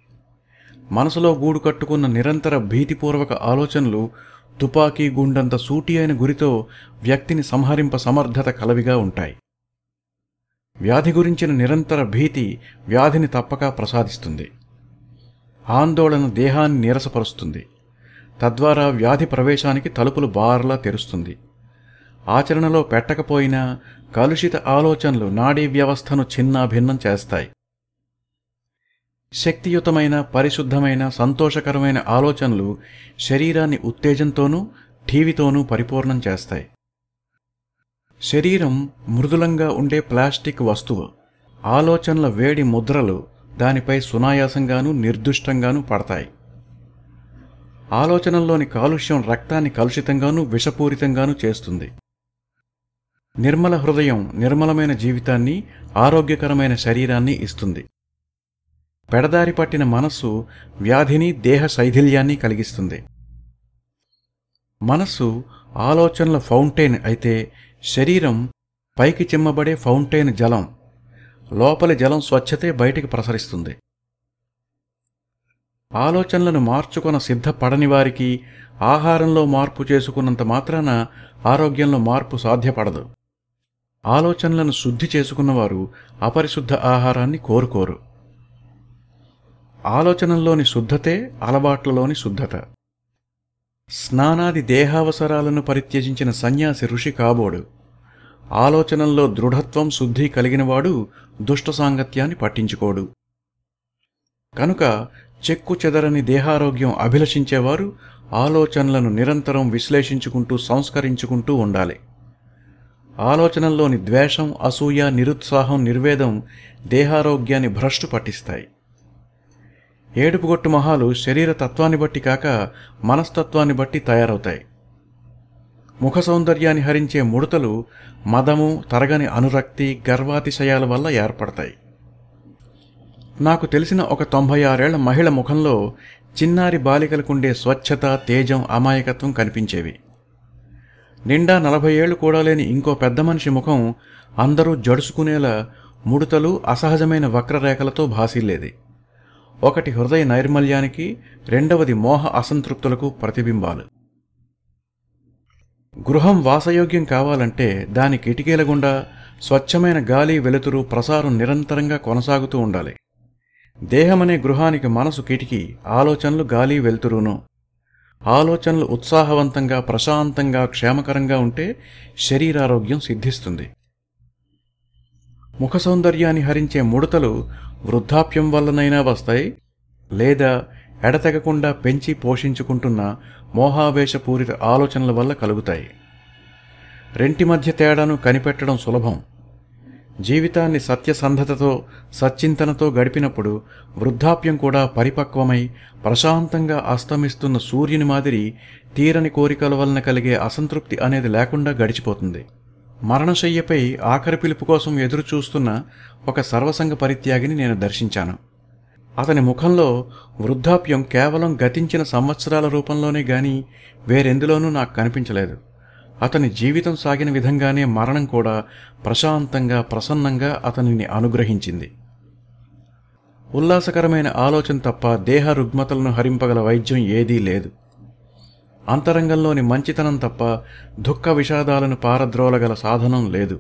మనసులో గూడు కట్టుకున్న నిరంతర భీతిపూర్వక ఆలోచనలు తుపాకీ గుండంత సూటి అయిన గురితో వ్యక్తిని సంహరింప సమర్థత కలవిగా ఉంటాయి. వ్యాధి గురించిన నిరంతర భీతి వ్యాధిని తప్పక ప్రసాదిస్తుంది. ఆందోళన దేహాన్ని నీరసపరుస్తుంది. తద్వారా వ్యాధి ప్రవేశానికి తలుపులు బార్లా తెరుస్తుంది. ఆచరణలో పెట్టకపోయినా కలుషిత ఆలోచనలు నాడీ వ్యవస్థను చిన్నాభిన్నం చేస్తాయి. శక్తియుతమైన పరిశుద్ధమైన సంతోషకరమైన ఆలోచనలు శరీరాన్ని ఉత్తేజంతోనూ ఠీవితోనూ పరిపూర్ణం చేస్తాయి. శరీరం మృదులంగా ఉండే ప్లాస్టిక్ వస్తువు ఆలోచనల వేడి ముద్రలు దానిపై సునాయాసంగానూ నిర్దుష్టంగానూ పడతాయి. ఆలోచనల్లోని కాలుష్యం రక్తాన్ని కలుషితంగానూ విషపూరితంగానూ చేస్తుంది. నిర్మల హృదయం నిర్మలమైన జీవితాన్ని ఆరోగ్యకరమైన శరీరాన్ని ఇస్తుంది. పెడదారి పట్టిన మనస్సు వ్యాధిని దేహ శైథిల్యాన్ని కలిగిస్తుంది. మనస్సు ఆలోచనల ఫౌంటైన్ అయితే శరీరం పైకి చిమ్మబడే ఫౌంటైన్ జలం లోపలి జలం స్వచ్ఛతే బయటికి ప్రసరిస్తుంది. ఆలోచనలను మార్చుకొన సిద్ధపడని వారికి ఆహారంలో మార్పు చేసుకున్నంత మాత్రాన ఆరోగ్యంలో మార్పు సాధ్యపడదు. ఆలోచనలను శుద్ధి చేసుకున్నవారు అపరిశుద్ధ ఆహారాన్ని కోరుకోరు. ఆలోచనల్లోని శుద్ధతే అలవాట్లలోని శుద్ధత. స్నానాది దేహావసరాలను పరిత్యజించిన సన్యాసి ఋషి కాబోడు. ఆలోచనల్లో దృఢత్వం శుద్ధి కలిగినవాడు దుష్ట సాంగత్యాన్ని పట్టించుకోడు. కనుక చెక్కు చెదరని దేహారోగ్యం అభిలషించేవారు ఆలోచనలను నిరంతరం విశ్లేషించుకుంటూ సంస్కరించుకుంటూ ఉండాలి. ఆలోచనల్లోని ద్వేషం అసూయ నిరుత్సాహం నిర్వేదం దేహారోగ్యాన్ని భ్రష్టు పట్టిస్తాయి. ఏడుపుగొట్టు మొహాలు శరీర తత్వాన్ని బట్టి కాక మనస్తత్వాన్ని బట్టి తయారవుతాయి. ముఖ సౌందర్యాన్ని హరించే ముడతలు మదము తరగని అనురక్తి గర్వాతిశయాల వల్ల ఏర్పడతాయి. నాకు తెలిసిన ఒక తొంభై ఆరేళ్ళ మహిళ ముఖంలో చిన్నారి బాలికలకుండే స్వచ్ఛత తేజం అమాయకత్వం కనిపించేవి. నిండా నలభై ఏళ్ళు కూడా లేని ఇంకో పెద్ద మనిషి ముఖం అందరూ జడుసుకునేలా ముడతలు అసహజమైన వక్రరేఖలతో భాసిల్లేది. ఒకటి హృదయ నైర్మల్యానికి రెండవది మోహ అసంతృప్తులకు ప్రతిబింబాలు. గృహం వాసయోగ్యం కావాలంటే దాని కిటికీల గుండా స్వచ్ఛమైన గాలి వెలుతురు ప్రసారం నిరంతరంగా కొనసాగుతూ ఉండాలి. దేహమనే గృహానికి మనసు కిటికీ ఆలోచనలు గాలి వెలుతురును ఆలోచనలు ఉత్సాహవంతంగా ప్రశాంతంగా క్షేమకరంగా ఉంటే శరీరారోగ్యం సిద్ధిస్తుంది. ముఖ సౌందర్యాన్ని హరించే ముడతలు వృద్ధాప్యం వల్లనైనా వస్తాయి. లేదా ఎడతెగకుండా పెంచి పోషించుకుంటున్న మోహావేశపూరిత ఆలోచనల వల్ల కలుగుతాయి. రెంటి మధ్య తేడాను కనిపెట్టడం సులభం. జీవితాన్ని సత్యసంధతతో సచ్చింతనతో గడిపినప్పుడు వృద్ధాప్యం కూడా పరిపక్వమై ప్రశాంతంగా అస్తమిస్తున్న సూర్యుని మాదిరి తీరని కోరికల వలన కలిగే అసంతృప్తి అనేది లేకుండా గడిచిపోతుంది. మరణశయ్యపై ఆఖరి పిలుపు కోసం ఎదురు చూస్తున్న ఒక సర్వసంగ పరిత్యాగిని నేను దర్శించాను. అతని ముఖంలో వృద్ధాప్యం కేవలం గతించిన సంవత్సరాల రూపంలోనే గాని వేరెందులోనూ నాకు కనిపించలేదు. అతని జీవితం సాగిన విధంగానే మరణం కూడా ప్రశాంతంగా ప్రసన్నంగా అతనిని అనుగ్రహించింది. ఉల్లాసకరమైన ఆలోచన తప్ప దేహ రుగ్మతలను హరింపగల వైద్యం ఏదీ లేదు. అంతరంగంలోని మంచితనం తప్ప దుఃఖ విషాదాలను పారద్రోలగల సాధనం లేదు.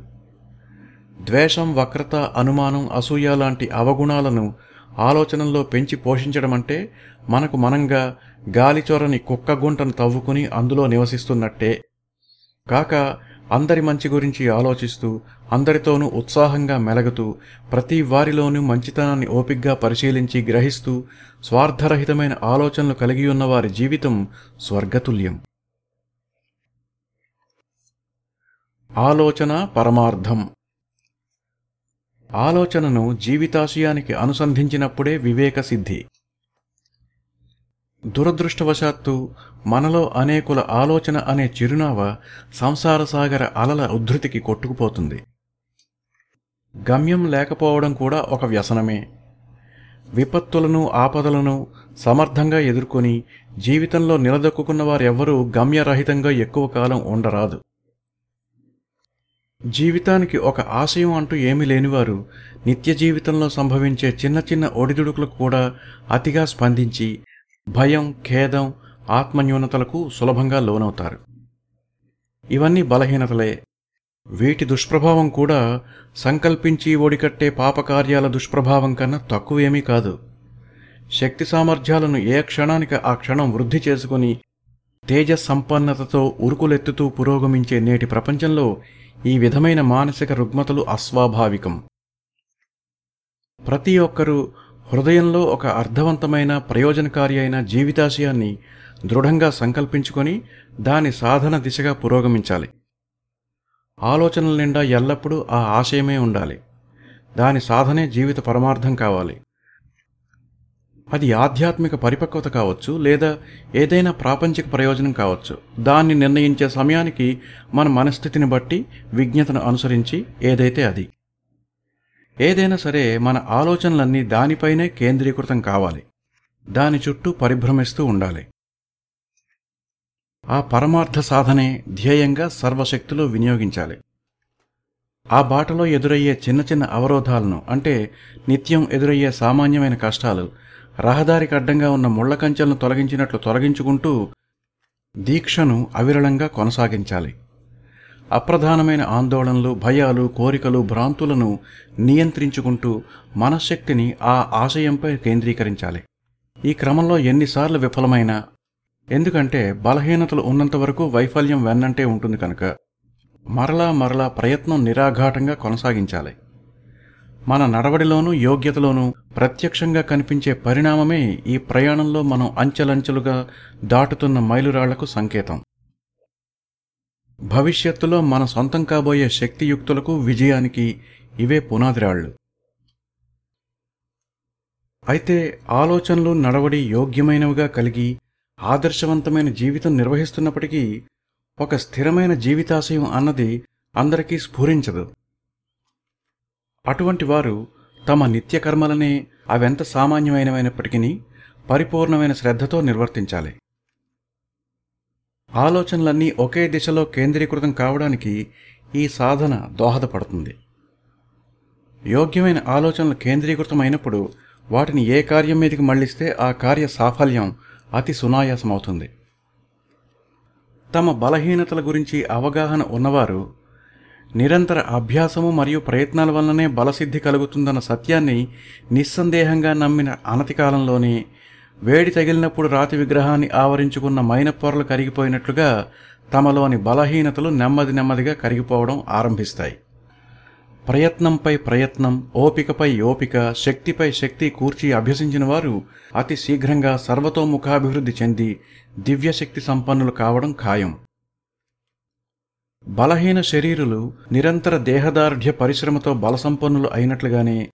ద్వేషం వక్రత అనుమానం అసూయ లాంటి అవగుణాలను ఆలోచనల్లో పెంచి పోషించడం అంటే మనకు మనంగా గాలిచొరని కుక్కగుంటను తవ్వుకుని అందులో నివసిస్తున్నట్టే కాక అందరి మంచి గురించి ఆలోచిస్తూ అందరితోనూ ఉత్సాహంగా మెలగుతూ ప్రతి వారిలోనూ మంచితనాన్ని ఓపిగ్గా పరిశీలించి గ్రహిస్తూ స్వార్థరహితమైన ఆలోచనలు కలిగి ఉన్న వారి జీవితం స్వర్గతుల్యం. ఆలోచన పరమార్థం. ఆలోచనను జీవితాశయానికి అనుసంధించినప్పుడే వివేక సిద్ధి దురదృష్టవశాత్తు మనలో అనేకుల ఆలోచన అనే చిరునావ సంసార సాగర అలల ఉద్ధృతికి కొట్టుకుపోతుంది. గమ్యం లేకపోవడం కూడా ఒక వ్యసనమే. విపత్తులను ఆపదలను సమర్థంగా ఎదుర్కొని జీవితంలో నిలదొక్కున్న వారెవ్వరూ గమ్యరహితంగా ఎక్కువ కాలం ఉండరాదు. జీవితానికి ఒక ఆశయం అంటూ ఏమీ లేనివారు నిత్య జీవితంలో సంభవించే చిన్న చిన్న ఒడిదుడుకులకు కూడా అతిగా స్పందించి భయం ఖేదం ఆత్మన్యూనతలకు సులభంగా లోనవుతారు. ఇవన్నీ బలహీనతలే. వీటి దుష్ప్రభావం కూడా సంకల్పించి ఒడికట్టే పాపకార్యాల దుష్ప్రభావం కన్నా తక్కువేమీ కాదు. శక్తి సామర్థ్యాలను ఏ క్షణానికి ఆ క్షణం వృద్ధి చేసుకుని తేజ సంపన్నతతో ఉరుకులెత్తుతూ పురోగమించే నేటి ప్రపంచంలో ఈ విధమైన మానసిక రుగ్మతలు అస్వాభావికం. ప్రతి ఒక్కరూ హృదయంలో ఒక అర్థవంతమైన ప్రయోజనకారి అయిన జీవితాశయాన్ని దృఢంగా సంకల్పించుకొని దాని సాధన దిశగా పురోగమించాలి. ఆలోచనల నిండా ఎల్లప్పుడూ ఆ ఆశయమే ఉండాలి. దాని సాధనే జీవిత పరమార్థం కావాలి. అది ఆధ్యాత్మిక పరిపక్వత కావచ్చు లేదా ఏదైనా ప్రాపంచిక ప్రయోజనం కావచ్చు. దాన్ని నిర్ణయించే సమయానికి మన మనస్థితిని బట్టి విజ్ఞతను అనుసరించి ఏదైతే అది ఏదైనా సరే మన ఆలోచనలన్నీ దానిపైనే కేంద్రీకృతం కావాలి. దాని చుట్టూ పరిభ్రమిస్తూ ఉండాలి. ఆ పరమార్థ సాధనే ధ్యేయంగా సర్వశక్తులు వినియోగించాలి. ఆ బాటలో ఎదురయ్యే చిన్న చిన్న అవరోధాలను అంటే నిత్యం ఎదురయ్యే సామాన్యమైన కష్టాలు రహదారికి అడ్డంగా ఉన్న ముళ్ళ కంచెలను తొలగించినట్లు తొలగించుకుంటూ దీక్షను అవిరళంగా కొనసాగించాలి. అప్రధానమైన ఆందోళనలు భయాలు కోరికలు భ్రాంతులను నియంత్రించుకుంటూ మనశ్శక్తిని ఆ ఆశయంపై కేంద్రీకరించాలి. ఈ క్రమంలో ఎన్నిసార్లు విఫలమైనా ఎందుకంటే బలహీనతలు ఉన్నంత వరకు వైఫల్యం వెన్నంటే ఉంటుంది కనుక మరలా మరలా ప్రయత్నం నిరాఘాటంగా కొనసాగించాలి. మన నడవడిలోనూ యోగ్యతలోనూ ప్రత్యక్షంగా కనిపించే పరిణామమే ఈ ప్రయాణంలో మనం అంచెలంచెలుగా దాటుతున్న మైలురాళ్ళకు సంకేతం. భవిష్యత్తులో మన సొంతం కాబోయే శక్తియుక్తులకు విజయానికి ఇవే పునాదిరాళ్ళు. అయితే ఆలోచనలు నడవడి యోగ్యమైనవిగా కలిగి ఆదర్శవంతమైన జీవితం నిర్వహిస్తున్నప్పటికీ ఒక స్థిరమైన జీవితాశయం అన్నది అందరికీ స్ఫురించదు. అటువంటి వారు తమ నిత్యకర్మలనే అవెంత సామాన్యమైనవైనప్పటికీ పరిపూర్ణమైన శ్రద్ధతో నిర్వర్తించాలి. ఆలోచనలన్నీ ఒకే దిశలో కేంద్రీకృతం కావడానికి ఈ సాధన దోహదపడుతుంది. యోగ్యమైన ఆలోచనలు కేంద్రీకృతమైనప్పుడు వాటిని ఏ కార్యం మీదకి మళ్ళిస్తే ఆ కార్య సాఫల్యం అతి సునాయాసమవుతుంది. తమ బలహీనతల గురించి అవగాహన ఉన్నవారు నిరంతర అభ్యాసము మరియు ప్రయత్నాల వల్లనే బలసిద్ధి కలుగుతుందన్న సత్యాన్ని నిస్సందేహంగా నమ్మిన అనతి కాలంలోనే వేడి తగిలినప్పుడు రాతి విగ్రహాన్ని ఆవరించుకున్న మైనపొరలు కరిగిపోయినట్లుగా తమలోని బలహీనతలు నెమ్మది నెమ్మదిగా కరిగిపోవడం ఆరంభిస్తాయి. ప్రయత్నంపై ప్రయత్నం ఓపికపై ఓపిక శక్తిపై శక్తి కూర్చి అభ్యసించిన వారు అతి శీఘ్రంగా సర్వతోముఖాభివృద్ధి చెంది దివ్యశక్తి సంపన్నులు కావడం ఖాయం. బలహీన శరీరులు నిరంతర దేహదార్ఢ్య పరిశ్రమతో బలసంపన్నులు అయినట్లుగానే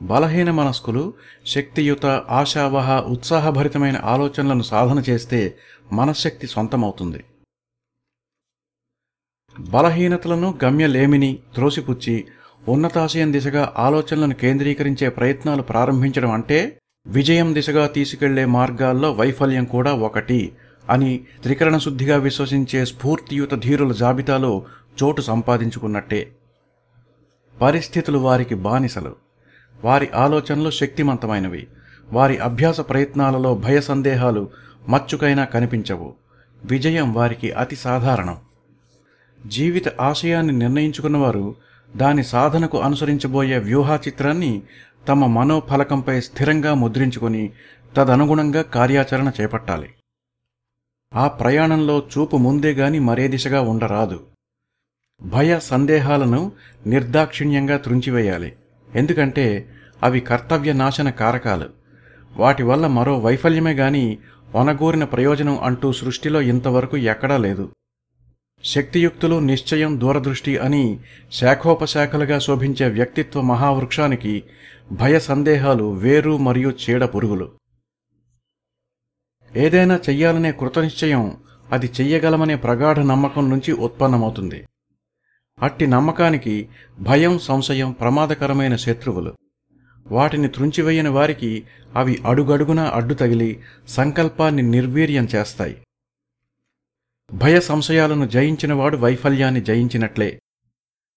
బలహీన మనస్కులు శక్తియుత ఆశావహ ఉత్సాహభరితమైన ఆలోచనలను సాధన చేస్తే మనశ్శక్తి సొంతమవుతుంది. బలహీనతలను గమ్యలేమిని త్రోసిపుచ్చి ఉన్నతాశయం దిశగా ఆలోచనలను కేంద్రీకరించే ప్రయత్నాలు ప్రారంభించడం అంటే విజయం దిశగా తీసుకెళ్ళే మార్గాల్లో వైఫల్యం కూడా ఒకటి అని త్రికరణ శుద్ధిగా విశ్వసించే స్ఫూర్తియుత ధీరుల జాబితాలో చోటు సంపాదించుకున్నట్టే. పరిస్థితులు వారికి బానిసలు. వారి ఆలోచనలు శక్తిమంతమైనవి. వారి అభ్యాస ప్రయత్నాలలో భయ సందేహాలు మచ్చుకైనా కనిపించవు. విజయం వారికి అతి సాధారణం. జీవిత ఆశయాన్ని నిర్ణయించుకున్నవారు దాని సాధనకు అనుసరించబోయే వ్యూహాచిత్రాన్ని తమ మనోఫలకంపై స్థిరంగా ముద్రించుకొని తదనుగుణంగా కార్యాచరణ చేపట్టాలి. ఆ ప్రయాణంలో చూపు ముందే గాని మరే దిశగా ఉండరాదు. భయ సందేహాలను నిర్దాక్షిణ్యంగా త్రుంచివేయాలి. ఎందుకంటే అవి కర్తవ్య నాశన కారకాలు. వాటి వల్ల మరో వైఫల్యమే గాని ఒనగూరిన ప్రయోజనం అంటూ సృష్టిలో ఇంతవరకు ఎక్కడా లేదు. శక్తియుక్తులు నిశ్చయం దూరదృష్టి అని శాఖోపశాఖలుగా శోభించే వ్యక్తిత్వ మహావృక్షానికి భయ సందేహాలు వేరు మరియు చీడ పురుగులు. ఏదైనా చెయ్యాలనే కృతనిశ్చయం అది చెయ్యగలమనే ప్రగాఢ నమ్మకం నుంచి ఉత్పన్నమవుతుంది. అట్టి నమ్మకానికి భయం సంశయం ప్రమాదకరమైన శత్రువులు. వాటిని త్రుంచివేయని వారికి అవి అడుగడుగునా అడ్డు తగిలి సంకల్పాన్ని నిర్వీర్యం చేస్తాయి. భయ సంశయాలను జయించినవాడు వైఫల్యాన్ని జయించినట్లే.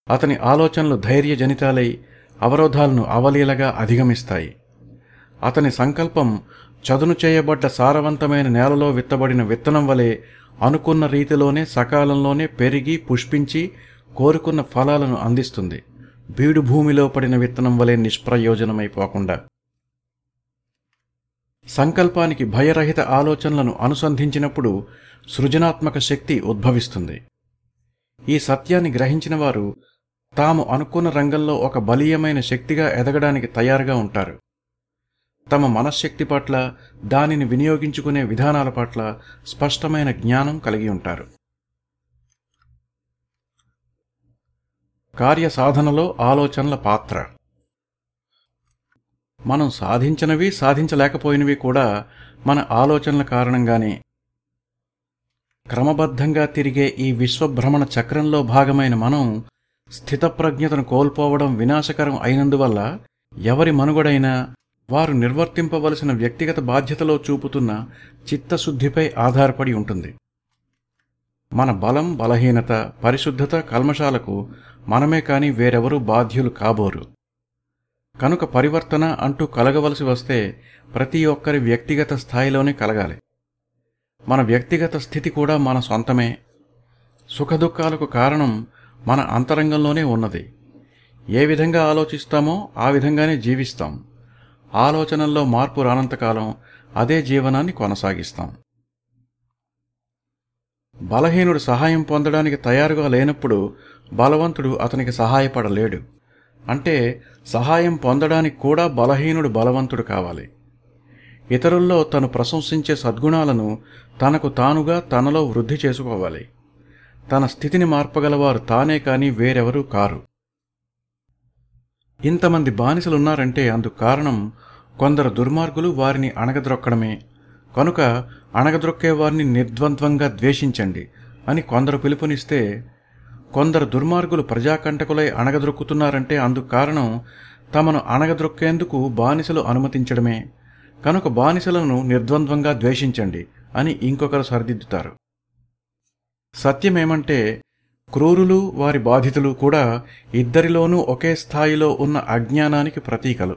అతని ఆలోచనలు ధైర్యజనితాలై అవరోధాలను అవలీలగా అధిగమిస్తాయి. అతని సంకల్పం చదును చేయబడ్డ సారవంతమైన నేలలో విత్తబడిన విత్తనం వలె అనుకున్న రీతిలోనే సకాలంలోనే పెరిగి పుష్పించి కోరుకున్న ఫలాలను అందిస్తుంది. బీడు భూమిలో పడిన విత్తనం వలె నిష్ప్రయోజనమైపోకుండా. సంకల్పానికి భయరహిత ఆలోచనలను అనుసంధించినప్పుడు సృజనాత్మక శక్తి ఉద్భవిస్తుంది. ఈ సత్యాన్ని గ్రహించిన వారు తాము అనుకున్న రంగంలో ఒక బలీయమైన శక్తిగా ఎదగడానికి తయారుగా ఉంటారు. తమ మనశ్శక్తి పట్ల దానిని వినియోగించుకునే విధానాల పట్ల స్పష్టమైన జ్ఞానం కలిగి ఉంటారు. కార్య సాధనలో ఆలోచనల పాత్ర. మనం సాధించినవి సాధించలేకపోయినవి కూడా మన ఆలోచనల కారణంగానే. క్రమబద్ధంగా తిరిగే ఈ విశ్వభ్రమణ చక్రంలో భాగమైన మనం స్థితప్రజ్ఞతను కోల్పోవడం వినాశకరం అయినందువల్ల ఎవరి మనుగడైనా వారు నిర్వర్తింపవలసిన వ్యక్తిగత బాధ్యతలో చూపుతున్న చిత్తశుద్ధిపై ఆధారపడి ఉంటుంది. మన బలం బలహీనత పరిశుద్ధత కల్మషాలకు మనమే కాని వేరెవరూ బాధ్యులు కాబోరు. కనుక పరివర్తన అంటూ కలగవలసి వస్తే ప్రతి ఒక్కరి వ్యక్తిగత స్థాయిలోనే కలగాలి. మన వ్యక్తిగత స్థితి కూడా మన సొంతమే. సుఖదుఖాలకు కారణం మన అంతరంగంలోనే ఉన్నది. ఏ విధంగా ఆలోచిస్తామో ఆ విధంగానే జీవిస్తాం. ఆలోచనల్లో మార్పు రానంతకాలం అదే జీవనాన్ని కొనసాగిస్తాం. బలహీనుడు సహాయం పొందడానికి తయారుగా లేనప్పుడు బలవంతుడు అతనికి సహాయపడలేడు. అంటే సహాయం పొందడానికి కూడా బలహీనుడు బలవంతుడు కావాలి. ఇతరుల్లో తను ప్రశంసించే సద్గుణాలను తనకు తానుగా తనలో వృద్ధి చేసుకోవాలి. తన స్థితిని మార్పగలవారు తానే కాని వేరెవరూ కారు. ఇంతమంది బానిసలున్నారంటే అందుకు కారణం కొందరు దుర్మార్గులు వారిని అణగద్రొక్కడమే. కనుక అణగద్రొక్కే వారిని నిర్ద్వంద్వంగా ద్వేషించండి అని కొందరు పిలుపునిస్తే కొందరు దుర్మార్గులు ప్రజాకంటకులై అణగద్రొక్కుతున్నారంటే అందుకు కారణం తమను అణగద్రొక్కేందుకు బానిసలు అనుమతించడమే. కనుక బానిసలను నిర్ద్వంద్వంగా ద్వేషించండి అని ఇంకొకరు సరిదిద్దుతారు. సత్యమేమంటే క్రూరులు వారి బాధితులు కూడా ఇద్దరిలోనూ ఒకే స్థాయిలో ఉన్న అజ్ఞానానికి ప్రతీకలు.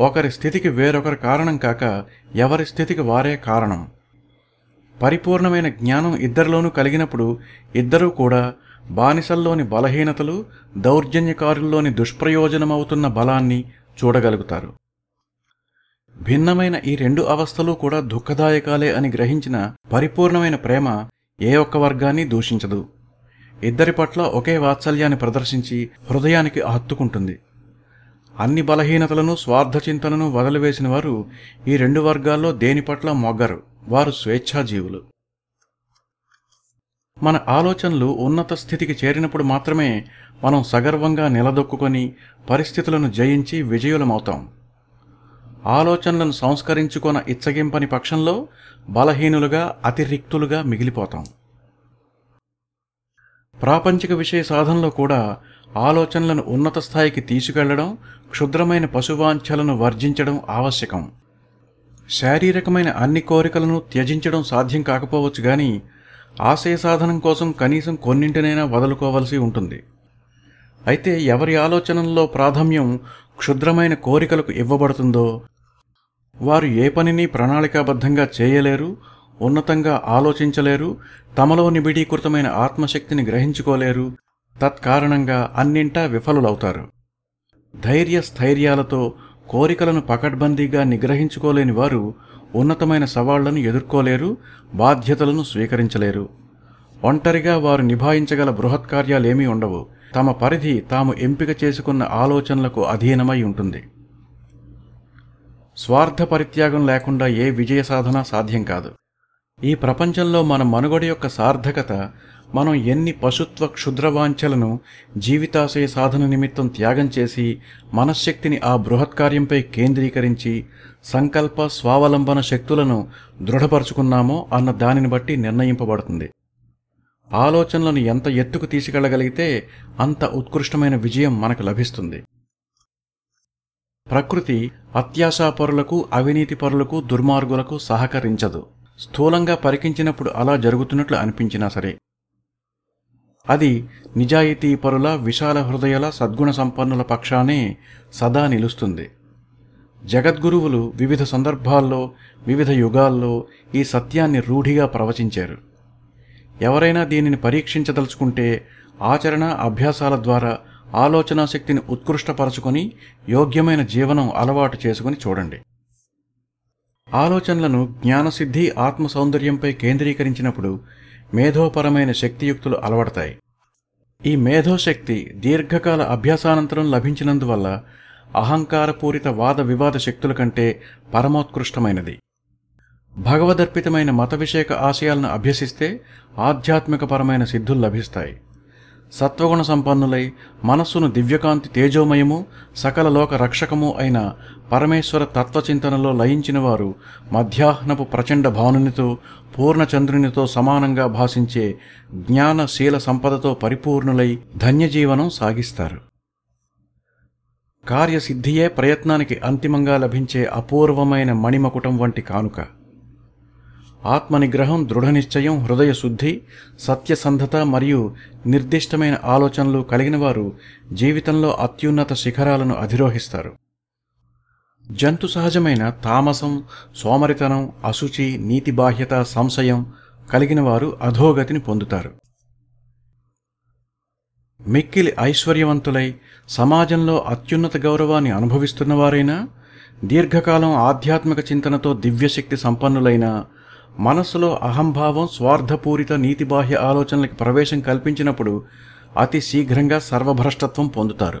ఒకరి స్థితికి వేరొకరు కారణం కాక ఎవరి స్థితికి వారే కారణం. పరిపూర్ణమైన జ్ఞానం ఇద్దరిలోనూ కలిగినప్పుడు ఇద్దరూ కూడా బానిసల్లోని బలహీనతలు దౌర్జన్యకారుల్లోని దుష్ప్రయోజనమవుతున్న బలాన్ని చూడగలుగుతారు. భిన్నమైన ఈ రెండు అవస్థలు కూడా దుఃఖదాయకాలే అని గ్రహించిన పరిపూర్ణమైన ప్రేమ ఏ ఒక్క వర్గాన్ని దూషించదు. ఇద్దరి పట్ల ఒకే వాత్సల్యాన్ని ప్రదర్శించి హృదయానికి హత్తుకుంటుంది. అన్ని బలహీనతలను స్వార్థ చింతనను వదిలివేసిన వారు ఈ రెండు వర్గాల్లో దేని పట్ల మొగ్గరు? వారు స్వేచ్ఛాజీవులు. మన ఆలోచనలు ఉన్నత స్థితికి చేరినప్పుడు మాత్రమే మనం సగర్వంగా నిలదొక్కుకొని పరిస్థితులను జయించి విజయులమవుతాం. ఆలోచనలను సంస్కరించుకొన ఇచ్చగింపని పక్షంలో బలహీనులుగా అతిరిక్తులుగా మిగిలిపోతాం. ప్రాపంచిక విషయ సాధనలో కూడా ఆలోచనలను ఉన్నత స్థాయికి తీసుకెళ్ళడం క్షుద్రమైన పశువాంఛలను వర్జించడం ఆవశ్యకం. శారీరకమైన అన్ని కోరికలను త్యజించడం సాధ్యం కాకపోవచ్చు కానీ ఆశయ సాధనం కోసం కనీసం కొన్నింటినైనా వదులుకోవలసి ఉంటుంది. అయితే ఎవరి ఆలోచనల్లో ప్రాధాన్యం క్షుద్రమైన కోరికలకు ఇవ్వబడుతుందో వారు ఏ పనిని ప్రణాళికాబద్ధంగా చేయలేరు ఉన్నతంగా ఆలోచించలేరు తమలో నిబిడీకృతమైన ఆత్మశక్తిని గ్రహించుకోలేరు తత్కారణంగా అన్నింటా విఫలులవుతారు. ధైర్య స్థైర్యాలతో కోరికలను పకడ్బందీగా నిగ్రహించుకోలేని వారు ఉన్నతమైన సవాళ్ళను ఎదుర్కోలేరు బాధ్యతలను స్వీకరించలేరు. ఒంటరిగా వారు నిభాయించగల బృహత్ కార్యాలేమీ ఉండవు. తమ పరిధి తాము ఎంపిక చేసుకున్న ఆలోచనలకు అధీనమై ఉంటుంది. స్వార్థ పరిత్యాగం లేకుండా ఏ విజయ సాధన సాధ్యం కాదు. ఈ ప్రపంచంలో మన మనుగడ యొక్క సార్థకత మనం ఎన్ని పశుత్వ క్షుద్రవాంఛలను జీవితాశయ సాధన నిమిత్తం త్యాగం చేసి మనశ్శక్తిని ఆ బృహత్కార్యంపై కేంద్రీకరించి సంకల్ప స్వావలంబన శక్తులను దృఢపరుచుకున్నామో అన్న దానిని బట్టి నిర్ణయింపబడుతుంది. ఆలోచనలను ఎంత ఎత్తుకు తీసుకెళ్ళగలిగితే అంత ఉత్కృష్టమైన విజయం మనకు లభిస్తుంది. ప్రకృతి అత్యాశాపరులకు అవినీతిపరులకు దుర్మార్గులకు సహకరించదు. స్థూలంగా పరికించినప్పుడు అలా జరుగుతున్నట్లు అనిపించినా సరే. అది నిజాయితీ పరుల విశాల హృదయల సద్గుణ సంపన్నుల పక్షానే సదా నిలుస్తుంది. జగద్గురువులు వివిధ సందర్భాల్లో వివిధ యుగాల్లో ఈ సత్యాన్ని రూఢిగా ప్రవచించారు. ఎవరైనా దీనిని పరీక్షించదలుచుకుంటే ఆచరణ అభ్యాసాల ద్వారా ఆలోచనా శక్తిని ఉత్కృష్టపరచుకొని యోగ్యమైన జీవనం అలవాటు చేసుకుని చూడండి. ఆలోచనలను జ్ఞానసిద్ధి ఆత్మ సౌందర్యంపై కేంద్రీకరించినప్పుడు మేధోపరమైన శక్తియుక్తులు అలవడతాయి. ఈ మేధోశక్తి దీర్ఘకాల అభ్యాసానంతరం లభించినందువల్ల అహంకారపూరిత వాద వివాద శక్తుల కంటే పరమోత్కృష్టమైనది. భగవదర్పితమైన మత విషయక ఆశయాలను అభ్యసిస్తే ఆధ్యాత్మికపరమైన సిద్ధులు లభిస్తాయి. సత్వగుణ సంపన్నులై మనస్సును దివ్యకాంతి తేజోమయము సకల లోక రక్షకము అయిన పరమేశ్వర తత్వచింతనలో లయించిన వారు మధ్యాహ్నపు ప్రచండ భానునితో పూర్ణచంద్రునితో సమానంగా భాషించే జ్ఞానశీల సంపదతో పరిపూర్ణులై ధన్యజీవనం సాగిస్తారు. కార్యసిద్ధియే ప్రయత్నానికి అంతిమంగా లభించే అపూర్వమైన మణిమకుటం వంటి కానుక. ఆత్మనిగ్రహం దృఢనిశ్చయం హృదయ శుద్ధి సత్యసంధత మరియు నిర్దిష్టమైన ఆలోచనలు కలిగిన వారు జీవితంలో అత్యున్నత శిఖరాలను అధిరోహిస్తారు. జంతు సహజమైన తామసం సోమరితనం అశుచి నీతిబాహ్యత సంశయం కలిగిన వారు అధోగతిని పొందుతారు. మిక్కిలి ఐశ్వర్యవంతులై సమాజంలో అత్యున్నత గౌరవాన్ని అనుభవిస్తున్నవారైనా దీర్ఘకాలం ఆధ్యాత్మిక చింతనతో దివ్యశక్తి సంపన్నులైన మనస్సులో అహంభావం స్వార్థపూరిత నీతిబాహ్య ఆలోచనలకు ప్రవేశం కల్పించినప్పుడు అతి శీఘ్రంగా సర్వభ్రష్టత్వం పొందుతారు.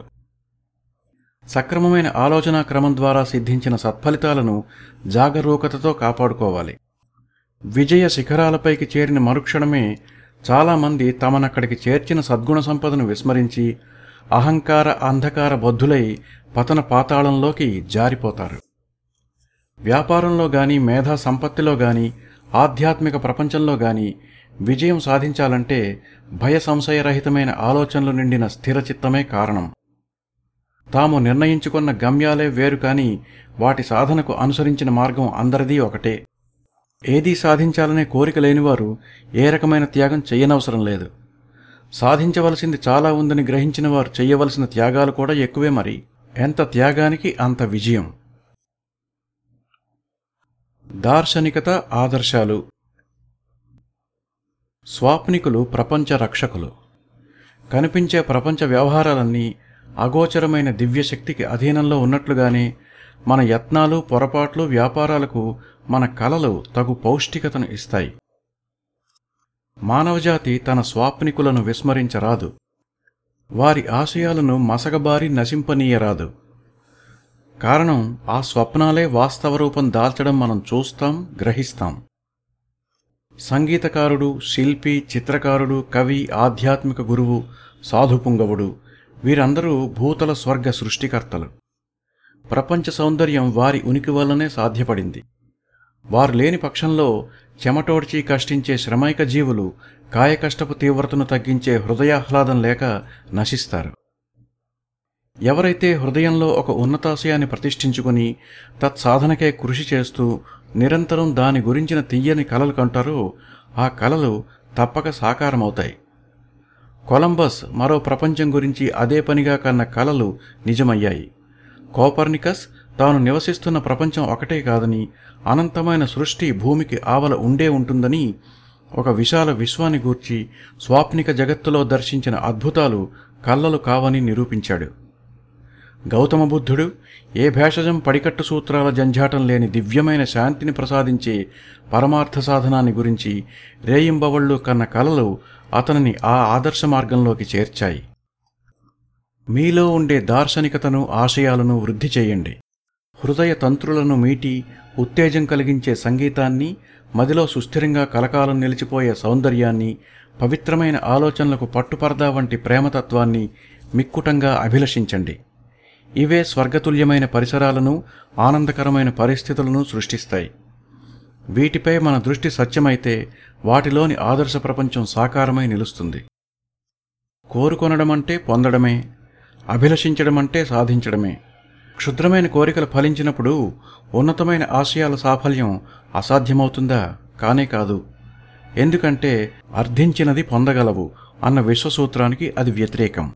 సక్రమమైన ఆలోచనా క్రమం ద్వారా సిద్ధించిన సత్ఫలితాలను జాగరూకతతో కాపాడుకోవాలి. విజయ శిఖరాలపైకి చేరిన మరుక్షణమే చాలామంది తమనక్కడికి చేర్చిన సద్గుణ సంపదను విస్మరించి అహంకార అంధకార బద్ధులై పతన పాతాళంలోకి జారిపోతారు. వ్యాపారంలో గాని మేధా సంపత్తిలో గాని ఆధ్యాత్మిక ప్రపంచంలో గాని విజయం సాధించాలంటే భయ సంశయరహితమైన ఆలోచనలు నిండిన స్థిరచిత్తమే కారణం. తాము నిర్ణయించుకున్న గమ్యాలే వేరు కాని వాటి సాధనకు అనుసరించిన మార్గం అందరిదీ ఒకటే. ఏదీ సాధించాలనే కోరిక లేనివారు ఏ రకమైన త్యాగం చెయ్యనవసరం లేదు. సాధించవలసింది చాలా ఉందని గ్రహించిన వారు చెయ్యవలసిన త్యాగాలు కూడా ఎక్కువే మరి. ఎంత త్యాగానికి అంత విజయం. దార్శనికత ఆదర్శాలు. స్వాప్నికులు ప్రపంచ రక్షకులు. కనిపించే ప్రపంచ వ్యవహారాలన్నీ అగోచరమైన దివ్యశక్తికి అధీనంలో ఉన్నట్లుగానే మన యత్నాలు పొరపాట్లు వ్యాపారాలకు మన కలలు తగు పౌష్టికతను ఇస్తాయి. మానవజాతి తన స్వాప్నికులను విస్మరించరాదు. వారి ఆశయాలను మసగబారి నశింపనీయరాదు. కారణం ఆ స్వప్నాలే వాస్తవ రూపం దాల్చడం మనం చూస్తాం గ్రహిస్తాం. సంగీతకారుడు శిల్పి చిత్రకారుడు కవి ఆధ్యాత్మిక గురువు సాధుపుంగవుడు వీరందరూ భూతల స్వర్గ సృష్టికర్తలు. ప్రపంచ సౌందర్యం వారి ఉనికి వల్లనే సాధ్యపడింది. వారు లేని పక్షంలో చెమటోడ్చి కష్టించే శ్రమైక జీవులు కాయకష్టపు తీవ్రతను తగ్గించే హృదయాహ్లాదం లేక నశిస్తారు. ఎవరైతే హృదయంలో ఒక ఉన్నతాశయాన్ని ప్రతిష్ఠించుకుని తత్సాధనకే కృషి చేస్తూ నిరంతరం దాని గురించిన తీయని కలలు కంటారో ఆ కలలు తప్పక సాకారమవుతాయి. కొలంబస్ మరో ప్రపంచం గురించి అదే పనిగా కన్న కలలు నిజమయ్యాయి. కోపర్నికస్ తాను నివసిస్తున్న ప్రపంచం ఒకటే కాదని అనంతమైన సృష్టి భూమికి ఆవల ఉండే ఉంటుందని ఒక విశాల విశ్వాన్ని గూర్చి స్వాప్నిక జగత్తులో దర్శించిన అద్భుతాలు కళ్ళలు కావని నిరూపించాడు. గౌతమ బుద్ధుడు ఏ భేషజం పడికట్టు సూత్రాల జంఝాటం లేని దివ్యమైన శాంతిని ప్రసాదించే పరమార్థ సాధనాన్ని గురించి రేయింబవళ్ళు కన్న కలలు అతనిని ఆ ఆదర్శ మార్గంలోకి చేర్చాయి. మీలో ఉండే దార్శనికతను ఆశయాలను వృద్ధి చేయండి. హృదయ తంత్రులను మీటి ఉత్తేజం కలిగించే సంగీతాన్ని మదిలో సుస్థిరంగా కలకాలం నిలిచిపోయే సౌందర్యాన్ని పవిత్రమైన ఆలోచనలకు పట్టుపరదా వంటి ప్రేమతత్వాన్ని మిక్కుటంగా అభిలషించండి. ఇవే స్వర్గతుల్యమైన పరిసరాలను ఆనందకరమైన పరిస్థితులను సృష్టిస్తాయి. వీటిపై మన దృష్టి సత్యమైతే వాటిలోని ఆదర్శ ప్రపంచం సాకారమై నిలుస్తుంది. కోరుకొనడమంటే పొందడమే అభిలషించడమంటే సాధించడమే. క్షుద్రమైన కోరికలు ఫలించినప్పుడు ఉన్నతమైన ఆశయాల సాఫల్యం అసాధ్యమవుతుందా? కానే కాదు. ఎందుకంటే అర్థించినది పొందగలవు అన్న విశ్వసూత్రానికి అది వ్యతిరేకం.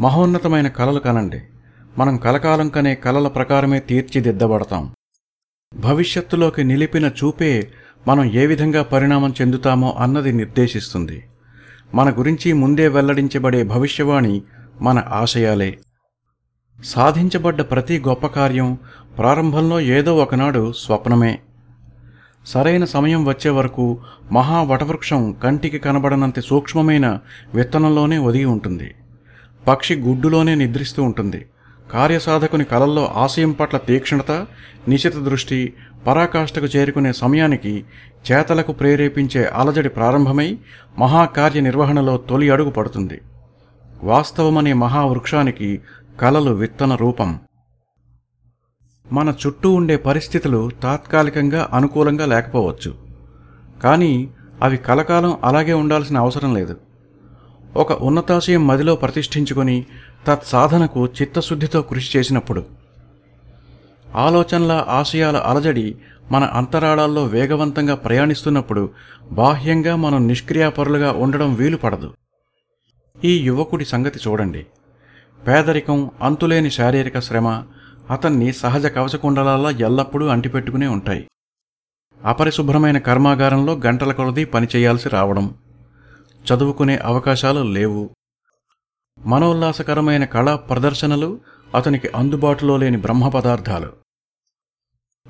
మహోన్నతమైన కలలు కనండి. మనం కలకాలం కనే కలల ప్రకారమే తీర్చిదిద్దబడతాం. భవిష్యత్తులోకి నిలిపిన చూపే మనం ఏ విధంగా పరిణామం చెందుతామో అన్నది నిర్దేశిస్తుంది. మన గురించి ముందే వెల్లడించబడే భవిష్యవాణి మన ఆశయాలే. సాధించబడ్డ ప్రతి గొప్ప కార్యం ప్రారంభంలో ఏదో ఒకనాడు స్వప్నమే. సరైన సమయం వచ్చే వరకు మహా వటవృక్షం కంటికి కనబడనంత సూక్ష్మమైన విత్తనంలోనే ఒదిగి ఉంటుంది. పక్షి గుడ్డులోనే నిద్రిస్తూ ఉంటుంది. కార్యసాధకుని కలల్లో ఆశయం పట్ల తీక్షణత నిశిత దృష్టి పరాకాష్ఠకు చేరుకునే సమయానికి చేతలకు ప్రేరేపించే అలజడి ప్రారంభమై మహాకార్య నిర్వహణలో తొలి అడుగు పడుతుంది. వాస్తవమనే మహావృక్షానికి కలలు విత్తన రూపం. మన చుట్టూ ఉండే పరిస్థితులు తాత్కాలికంగా అనుకూలంగా లేకపోవచ్చు. కానీ అవి కలకాలం అలాగే ఉండాల్సిన అవసరం లేదు. ఒక ఉన్నతాశయం మదిలో ప్రతిష్ఠించుకొని తత్సాధనకు చిత్తశుద్ధితో కృషి చేసినప్పుడు. ఆలోచనల ఆశయాల అలజడి మన అంతరాళాల్లో వేగవంతంగా ప్రయాణిస్తున్నప్పుడు బాహ్యంగా మనం నిష్క్రియాపరులుగా ఉండడం వీలు పడదు ఈ యువకుడి సంగతి చూడండి. పేదరికం అంతులేని శారీరక శ్రమ అతన్ని సహజ కవచకుండలాల్లో ఎల్లప్పుడూ అంటిపెట్టుకునే ఉంటాయి. అపరిశుభ్రమైన కర్మాగారంలో గంటల కొలది పనిచేయాల్సి రావడం. చదువుకునే అవకాశాలు లేవు. మనోల్లాసకరమైన కళా ప్రదర్శనలు అతనికి అందుబాటులో లేని బ్రహ్మ పదార్థాలు.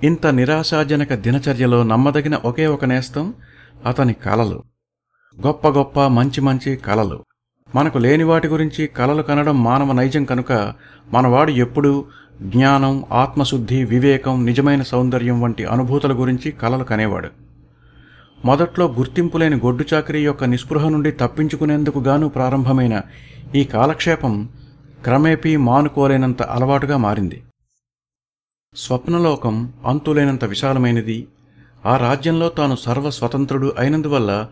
ఇంత నిరాశాజనక దినచర్యలో నమ్మదగిన ఒకే ఒక నేస్తం అతని కలలు గొప్ప గొప్ప మంచి మంచి కలలు మనకు లేని వాటి గురించి కలలు కనడం మానవ నైజం కనుక మనవాడు ఎప్పుడూ జ్ఞానం ఆత్మశుద్ధి వివేకం నిజమైన సౌందర్యం వంటి అనుభూతుల గురించి కలలు కనేవాడు. మొదట్లో గుర్తింపు లేని గొడ్డు చాకరీ యొక్క నిస్పృహ నుండి తప్పించుకునేందుకు గాను ప్రారంభమైన ఈ కాలక్షేపం క్రమేపీ మానుకోలేనంత అలవాటుగా మారింది. స్వప్నలోకం అంతులేనంత విశాలమైనది. ఆ రాజ్యంలో తాను సర్వస్వతంత్రుడు అయినందువల్ల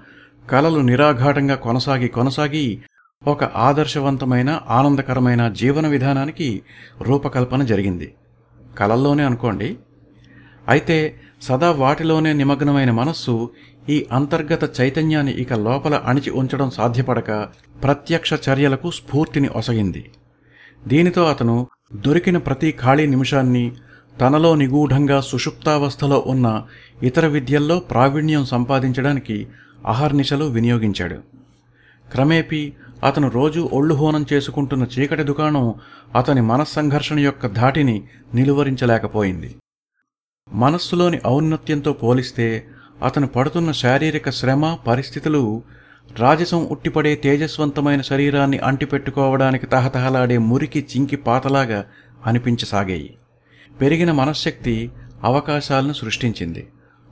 కలలు నిరాఘాటంగా కొనసాగి కొనసాగి ఒక ఆదర్శవంతమైన ఆనందకరమైన జీవన విధానానికి రూపకల్పన జరిగింది. కలల్లోనే అనుకోండి. అయితే సదా వాటిలోనే నిమగ్నమైన మనస్సు ఈ అంతర్గత చైతన్యాన్ని ఇక లోపల అణిచి ఉంచడం సాధ్యపడక ప్రత్యక్ష చర్యలకు స్ఫూర్తిని ఒసగింది. దీనితో అతను దొరికిన ప్రతి ఖాళీ నిమిషాన్ని తనలో నిగూఢంగా సుషుప్తావస్థలో ఉన్న ఇతర విద్యల్లో ప్రావీణ్యం సంపాదించడానికి అహర్నిశలు వినియోగించాడు. క్రమేపీ అతను రోజూ ఒళ్ళు హోనం చేసుకుంటున్న చీకటి దుకాణం అతని మనస్సంఘర్షణ యొక్క ధాటిని నిలువరించలేకపోయింది. మనస్సులోని ఔన్నత్యంతో పోలిస్తే అతను పడుతున్న శారీరక శ్రమ పరిస్థితులు రాజసం ఉట్టిపడే తేజస్వంతమైన శరీరాన్ని అంటిపెట్టుకోవడానికి తహతహలాడే మురికి చింకి పాతలాగా అనిపించసాగాయి. పెరిగిన మనశ్శక్తి అవకాశాలను సృష్టించింది.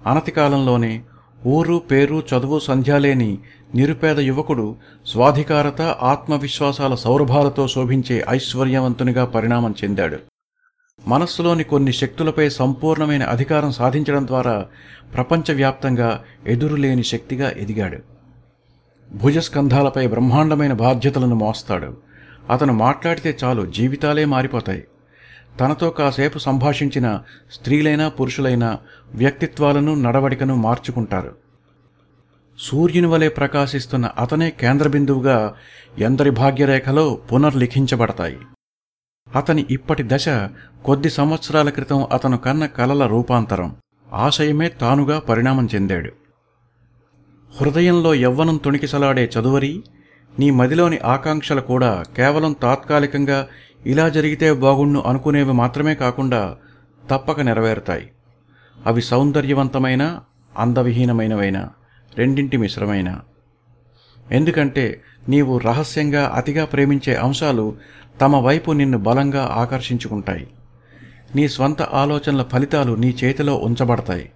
అనతి కాలంలోనే ఊరు పేరు చదువు సంధ్యాలేని నిరుపేద యువకుడు స్వాధికారత ఆత్మవిశ్వాసాల సౌరభాలతో శోభించే ఐశ్వర్యవంతునిగా పరిణామం చెందాడు. మనస్సులోని కొన్ని శక్తులపై సంపూర్ణమైన అధికారం సాధించడం ద్వారా ప్రపంచవ్యాప్తంగా ఎదురులేని శక్తిగా ఎదిగాడు. భుజస్కంధాలపై బ్రహ్మాండమైన బాధ్యతలను మోస్తాడు. అతను మాట్లాడితే చాలు జీవితాలే మారిపోతాయి. తనతో కాసేపు సంభాషించిన స్త్రీలైనా పురుషులైనా వ్యక్తిత్వాలను నడవడికను మార్చుకుంటారు. సూర్యుని వలె ప్రకాశిస్తున్న అతనే కేంద్రబిందువుగా ఎందరి భాగ్యరేఖలో పునర్లిఖించబడతాయి. అతని ఇప్పటి దశ కొద్ది సంవత్సరాల క్రితం అతను కన్న కలల రూపాంతరం. ఆశయమే తానుగా పరిణామం చెందాడు. హృదయంలో యవ్వనం తొణికిసలాడే చదువరి నీ మదిలోని ఆకాంక్షలు కూడా కేవలం తాత్కాలికంగా ఇలా జరిగితే బాగుండు అనుకునేవి మాత్రమే కాకుండా తప్పక నెరవేరుతాయి. అవి సౌందర్యవంతమైన అందవిహీనమైనవైన రెండింటి మిశ్రమైన. ఎందుకంటే నీవు రహస్యంగా అతిగా ప్రేమించే అంశాలు తమ వైపు నిన్ను బలంగా ఆకర్షించుకుంటాయి. నీ స్వంత ఆలోచనల ఫలితాలు నీ చేతిలో ఉంచబడతాయి.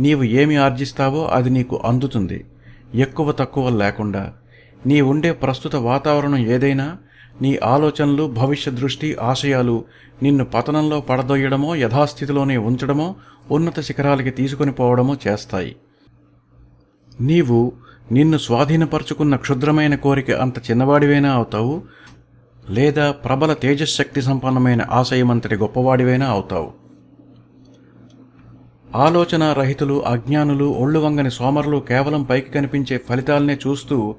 నీవు ఏమి ఆర్జిస్తావో అది నీకు అందుతుంది. ఎక్కువ తక్కువ లేకుండా నీ ఉండే ప్రస్తుత వాతావరణం ఏదైనా నీ ఆలోచనలు భవిష్య దృష్టి ఆశయాలు నిన్ను పతనంలో పడదొయ్యడమో యథాస్థితిలోనే ఉంచడమో ఉన్నత శిఖరాలకి తీసుకొని పోవడమో చేస్తాయి. నీవు నిన్ను స్వాధీనపరుచుకున్న క్షుద్రమైన కోరిక అంత చిన్నవాడివైనా అవుతావు? లేదా ప్రబల తేజశక్తి సంపన్నమైన ఆశయమంతటి గొప్పవాడివైనా అవుతావు? ఆలోచన రహితులు అజ్ఞానులు ఒళ్ళు వంగని సోమరులు కేవలం పైకి కనిపించే ఫలితాలనే చూస్తూ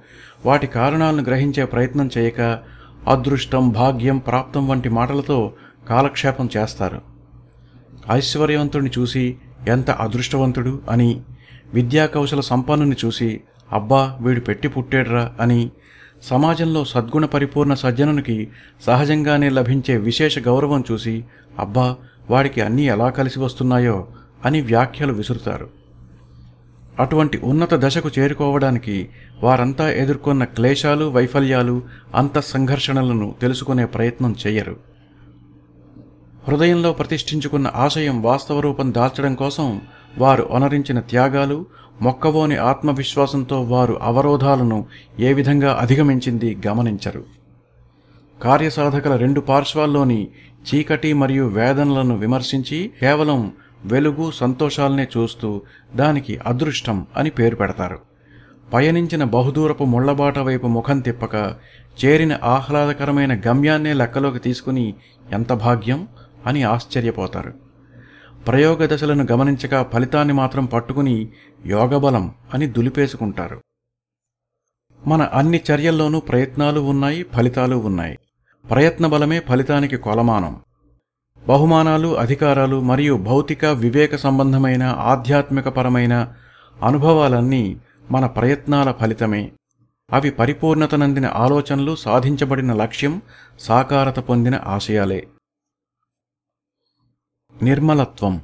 వాటి కారణాలను గ్రహించే ప్రయత్నం చేయక అదృష్టం భాగ్యం ప్రాప్తం వంటి మాటలతో కాలక్షేపం చేస్తారు. ఐశ్వర్యవంతుడిని చూసి ఎంత అదృష్టవంతుడు అని విద్యా కౌశల సంపన్నుని చూసి అబ్బా వీడు పెట్టి పుట్టాడ్రా అని సమాజంలో సద్గుణ పరిపూర్ణ సజ్జనునికి సహజంగానే లభించే విశేష గౌరవం చూసి అబ్బా వాడికి అన్నీ ఎలా కలిసి వస్తున్నాయో అని వ్యాఖ్యలు విసురుతారు. అటువంటి ఉన్నత దశకు చేరుకోవడానికి వారంతా ఎదుర్కొన్న క్లేశాలు వైఫల్యాలు అంత సంఘర్షణలను తెలుసుకునే ప్రయత్నం చేయరు హృదయంలో ప్రతిష్ఠించుకున్న ఆశయం వాస్తవ రూపం దాల్చడం కోసం వారు అనరించిన త్యాగాలు మొక్కవోని ఆత్మవిశ్వాసంతో వారు అవరోధాలను ఏ విధంగా అధిగమించింది గమనించరు. కార్యసాధకుల రెండు పార్శ్వాల్లోని చీకటి మరియు వేదనలను విమర్శించి కేవలం వెలుగు సంతోషాలనే చూస్తూ దానికి అదృష్టం అని పేరు పెడతారు. పయనించిన బహుదూరపు ముళ్ళబాట వైపు ముఖం తిప్పక చేరిన ఆహ్లాదకరమైన గమ్యాన్నే లెక్కలోకి తీసుకుని ఎంత భాగ్యం అని ఆశ్చర్యపోతారు. ప్రయోగ దశలను గమనించక ఫలితాన్ని మాత్రం పట్టుకుని యోగబలం అని దులిపేసుకుంటారు. మన అన్ని చర్యల్లోనూ ప్రయత్నాలు ఉన్నాయి ఫలితాలు ఉన్నాయి. ప్రయత్న బలమే ఫలితానికి కొలమానం. బహుమానాలు అధికారాలు మరియు భౌతిక వివేక సంబంధమైన ఆధ్యాత్మికపరమైన అనుభవాలన్నీ మన ప్రయత్నాల ఫలితమే. అవి పరిపూర్ణతనందిన ఆలోచనలు సాధించబడిన లక్ష్యం సాకారత పొందిన ఆశయాలే. నిర్మలత్వం.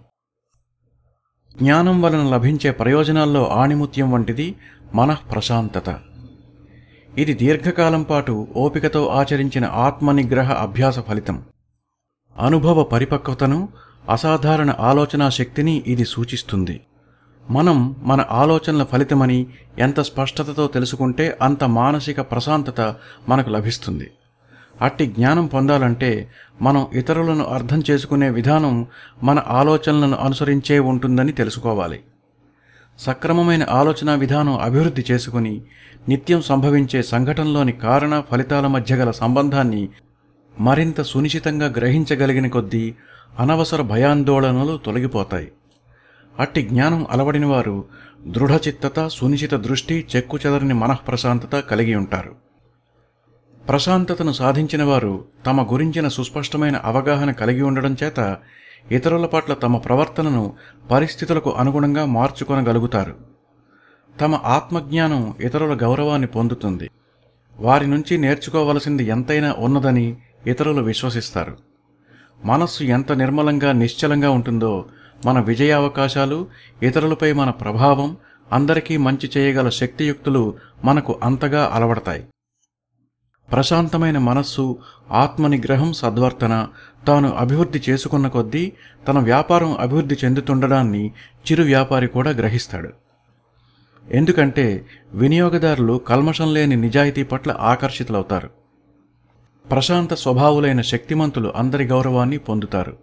జ్ఞానం వలన లభించే ప్రయోజనాల్లో ఆణిముత్యం వంటిది మనఃప్రశాంతత. ఇది దీర్ఘకాలం పాటు ఓపికతో ఆచరించిన ఆత్మనిగ్రహ అభ్యాస ఫలితం. అనుభవ పరిపక్వతను అసాధారణ ఆలోచనా శక్తిని ఇది సూచిస్తుంది. మనం మన ఆలోచనల ఫలితమని ఎంత స్పష్టతతో తెలుసుకుంటే అంత మానసిక ప్రశాంతత మనకు లభిస్తుంది. అట్టి జ్ఞానం పొందాలంటే మనం ఇతరులను అర్థం చేసుకునే విధానం మన ఆలోచనలను అనుసరించే ఉంటుందని తెలుసుకోవాలి. సక్రమమైన ఆలోచన విధానం అభివృద్ధి చేసుకుని నిత్యం సంభవించే సంఘటనలోని కారణ ఫలితాల మధ్య గల సంబంధాన్ని మరింత సునిశ్చితంగా గ్రహించగలిగిన కొద్దీ అనవసర భయాందోళనలు తొలగిపోతాయి. అట్టి జ్ఞానం అలవడిన వారు దృఢచిత్తత సునిశ్చిత దృష్టి చెక్కుచెదరని మనఃప్రశాంతత కలిగి ఉంటారు. ప్రశాంతతను సాధించిన వారు తమ గురించిన సుస్పష్టమైన అవగాహన కలిగి ఉండడం చేత ఇతరుల పట్ల తమ ప్రవర్తనను పరిస్థితులకు అనుగుణంగా మార్చుకొనగలుగుతారు. తమ ఆత్మజ్ఞానం ఇతరుల గౌరవాన్ని పొందుతుంది. వారి నుంచి నేర్చుకోవలసింది ఎంతైనా ఉన్నదని ఇతరులు విశ్వసిస్తారు. మనస్సు ఎంత నిర్మలంగా నిశ్చలంగా ఉంటుందో మన విజయావకాశాలు ఇతరులపై మన ప్రభావం అందరికీ మంచి చేయగల శక్తియుక్తులు మనకు అంతగా అలవడతాయి. ప్రశాంతమైన మనస్సు ఆత్మనిగ్రహం సద్వర్తన తాను అభివృద్ధి చేసుకున్న కొద్దీ తన వ్యాపారం అభివృద్ధి చెందుతుండడాన్ని చిరు వ్యాపారి కూడా గ్రహిస్తాడు. ఎందుకంటే వినియోగదారులు కల్మషం లేని నిజాయితీ పట్ల ఆకర్షితులవుతారు. ప్రశాంత స్వభావులైన శక్తిమంతులు అందరి గౌరవాన్ని పొందుతారు.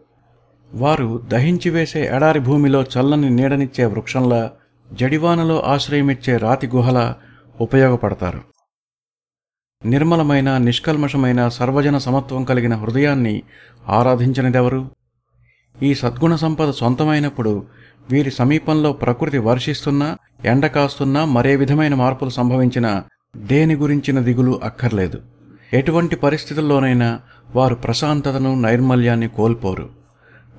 వారు దహించి వేసే ఎడారి భూమిలో చల్లని నీడనిచ్చే వృక్షంలా జడివానలో ఆశ్రయమిచ్చే రాతి గుహలా ఉపయోగపడతారు. నిర్మలమైన నిష్కల్మషమైన సర్వజన సమత్వం కలిగిన హృదయాన్ని ఆరాధించనిదెవరు? ఈ సద్గుణ సంపద సొంతమైనప్పుడు వీరి సమీపంలో ప్రకృతి వర్షిస్తున్నా ఎండ కాస్తున్నా మరే విధమైన మార్పులు సంభవించినా దేని గురించిన దిగులు అక్కర్లేదు. ఎటువంటి పరిస్థితుల్లోనైనా వారు ప్రశాంతతను నైర్మల్యాన్ని కోల్పోరు.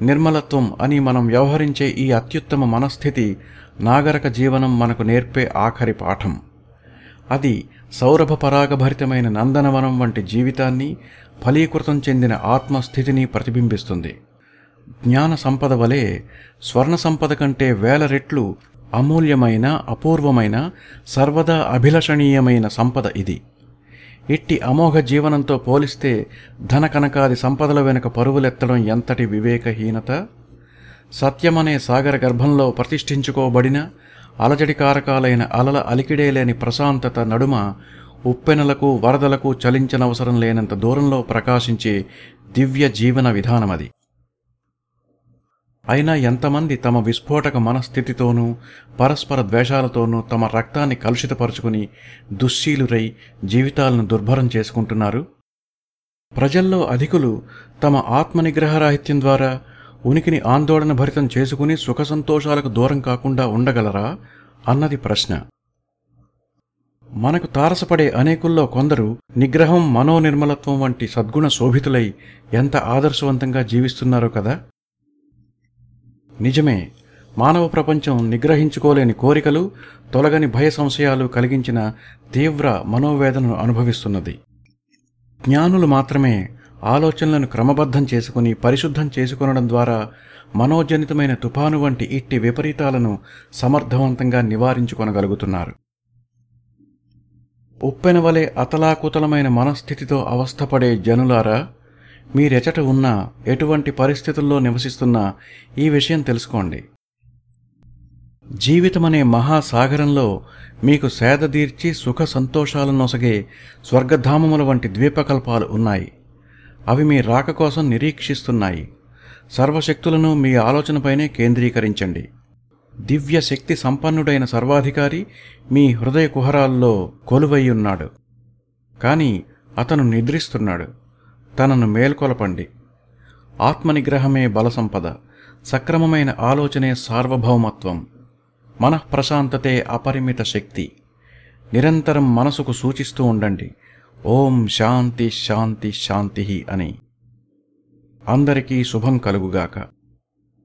నిర్మలత్వం అని మనం వ్యవహరించే ఈ అత్యుత్తమ మనస్థితి నాగరిక జీవనం మనకు నేర్పే ఆఖరి పాఠం. అది సౌరభ పరాగభరితమైన నందనవనం వంటి జీవితాన్ని ఫలీకృతం చెందిన ఆత్మస్థితిని ప్రతిబింబిస్తుంది. జ్ఞాన సంపద వలె స్వర్ణ సంపద కంటే వేల రెట్లు అమూల్యమైన అపూర్వమైన సర్వదా అభిలషణీయమైన సంపద ఇది. ఇట్టి అమోఘ జీవనంతో పోలిస్తే ధన కనకాది సంపదల వెనుక పరువులెత్తడం ఎంతటి వివేకహీనత? సత్యమనే సాగర గర్భంలో ప్రతిష్ఠించుకోబడిన అలజడి కారకాలైన అలల అలికిడే లేని ప్రశాంతత నడుమ ఉప్పెనలకు వరదలకు చలించనవసరం లేనంత దూరంలో ప్రకాశించే దివ్య జీవన విధానమది అయినా ఎంతమంది తమ విస్ఫోటక మనస్థితితోనూ పరస్పర ద్వేషాలతోనూ తమ రక్తాన్ని కలుషితపరుచుకుని దుశ్శీలురై జీవితాలను దుర్భరం చేసుకుంటున్నారు? ప్రజల్లో అధికులు తమ ఆత్మనిగ్రహరాహిత్యం ద్వారా ఉనికిని ఆందోళన భరితం చేసుకుని సుఖ సంతోషాలకు దూరం కాకుండా ఉండగలరా? అన్నది ప్రశ్న. మనకు తారసపడే అనేకుల్లో కొందరు నిగ్రహం మనోనిర్మలత్వం వంటి సద్గుణ శోభితులై ఎంత ఆదర్శవంతంగా జీవిస్తున్నారో కదా? నిజమే మానవ ప్రపంచం నిగ్రహించుకోలేని కోరికలు తొలగని భయ సంశయాలు కలిగించిన తీవ్ర మనోవేదనను అనుభవిస్తున్నది. జ్ఞానులు మాత్రమే ఆలోచనలను క్రమబద్ధం చేసుకుని పరిశుద్ధం చేసుకొనడం ద్వారా మనోజనితమైన తుఫాను వంటి ఇట్టి విపరీతాలను సమర్థవంతంగా నివారించుకొనగలుగుతున్నారు. ఉప్పెన వలె అతలాకుతలమైన మనస్థితితో అవస్థపడే జనులారా మీరెచట ఉన్నా ఎటువంటి పరిస్థితుల్లో నివసిస్తున్నా ఈ విషయం తెలుసుకోండి. జీవితమనే మహాసాగరంలో మీకు సేదదీర్చి సుఖ సంతోషాలను నొసగే స్వర్గధామముల వంటి ద్వీపకల్పాలు ఉన్నాయి. అవి మీ రాక కోసం నిరీక్షిస్తున్నాయి. సర్వశక్తులను మీ ఆలోచనపైనే కేంద్రీకరించండి. దివ్య శక్తి సంపన్నుడైన సర్వాధికారి మీ హృదయ కుహరాల్లో కొలువయ్యున్నాడు కానీ అతను నిద్రిస్తున్నాడు. తనను మేల్కొలపండి. ఆత్మనిగ్రహమే బలసంపద సక్రమమైన ఆలోచనే సార్వభౌమత్వం మనఃప్రశాంతతే అపరిమిత శక్తి. నిరంతరం మనసుకు సూచిస్తూ ఉండండి. ఓం శాంతి శాంతి శాంతి అని. అందరికీ శుభం కలుగుగాక.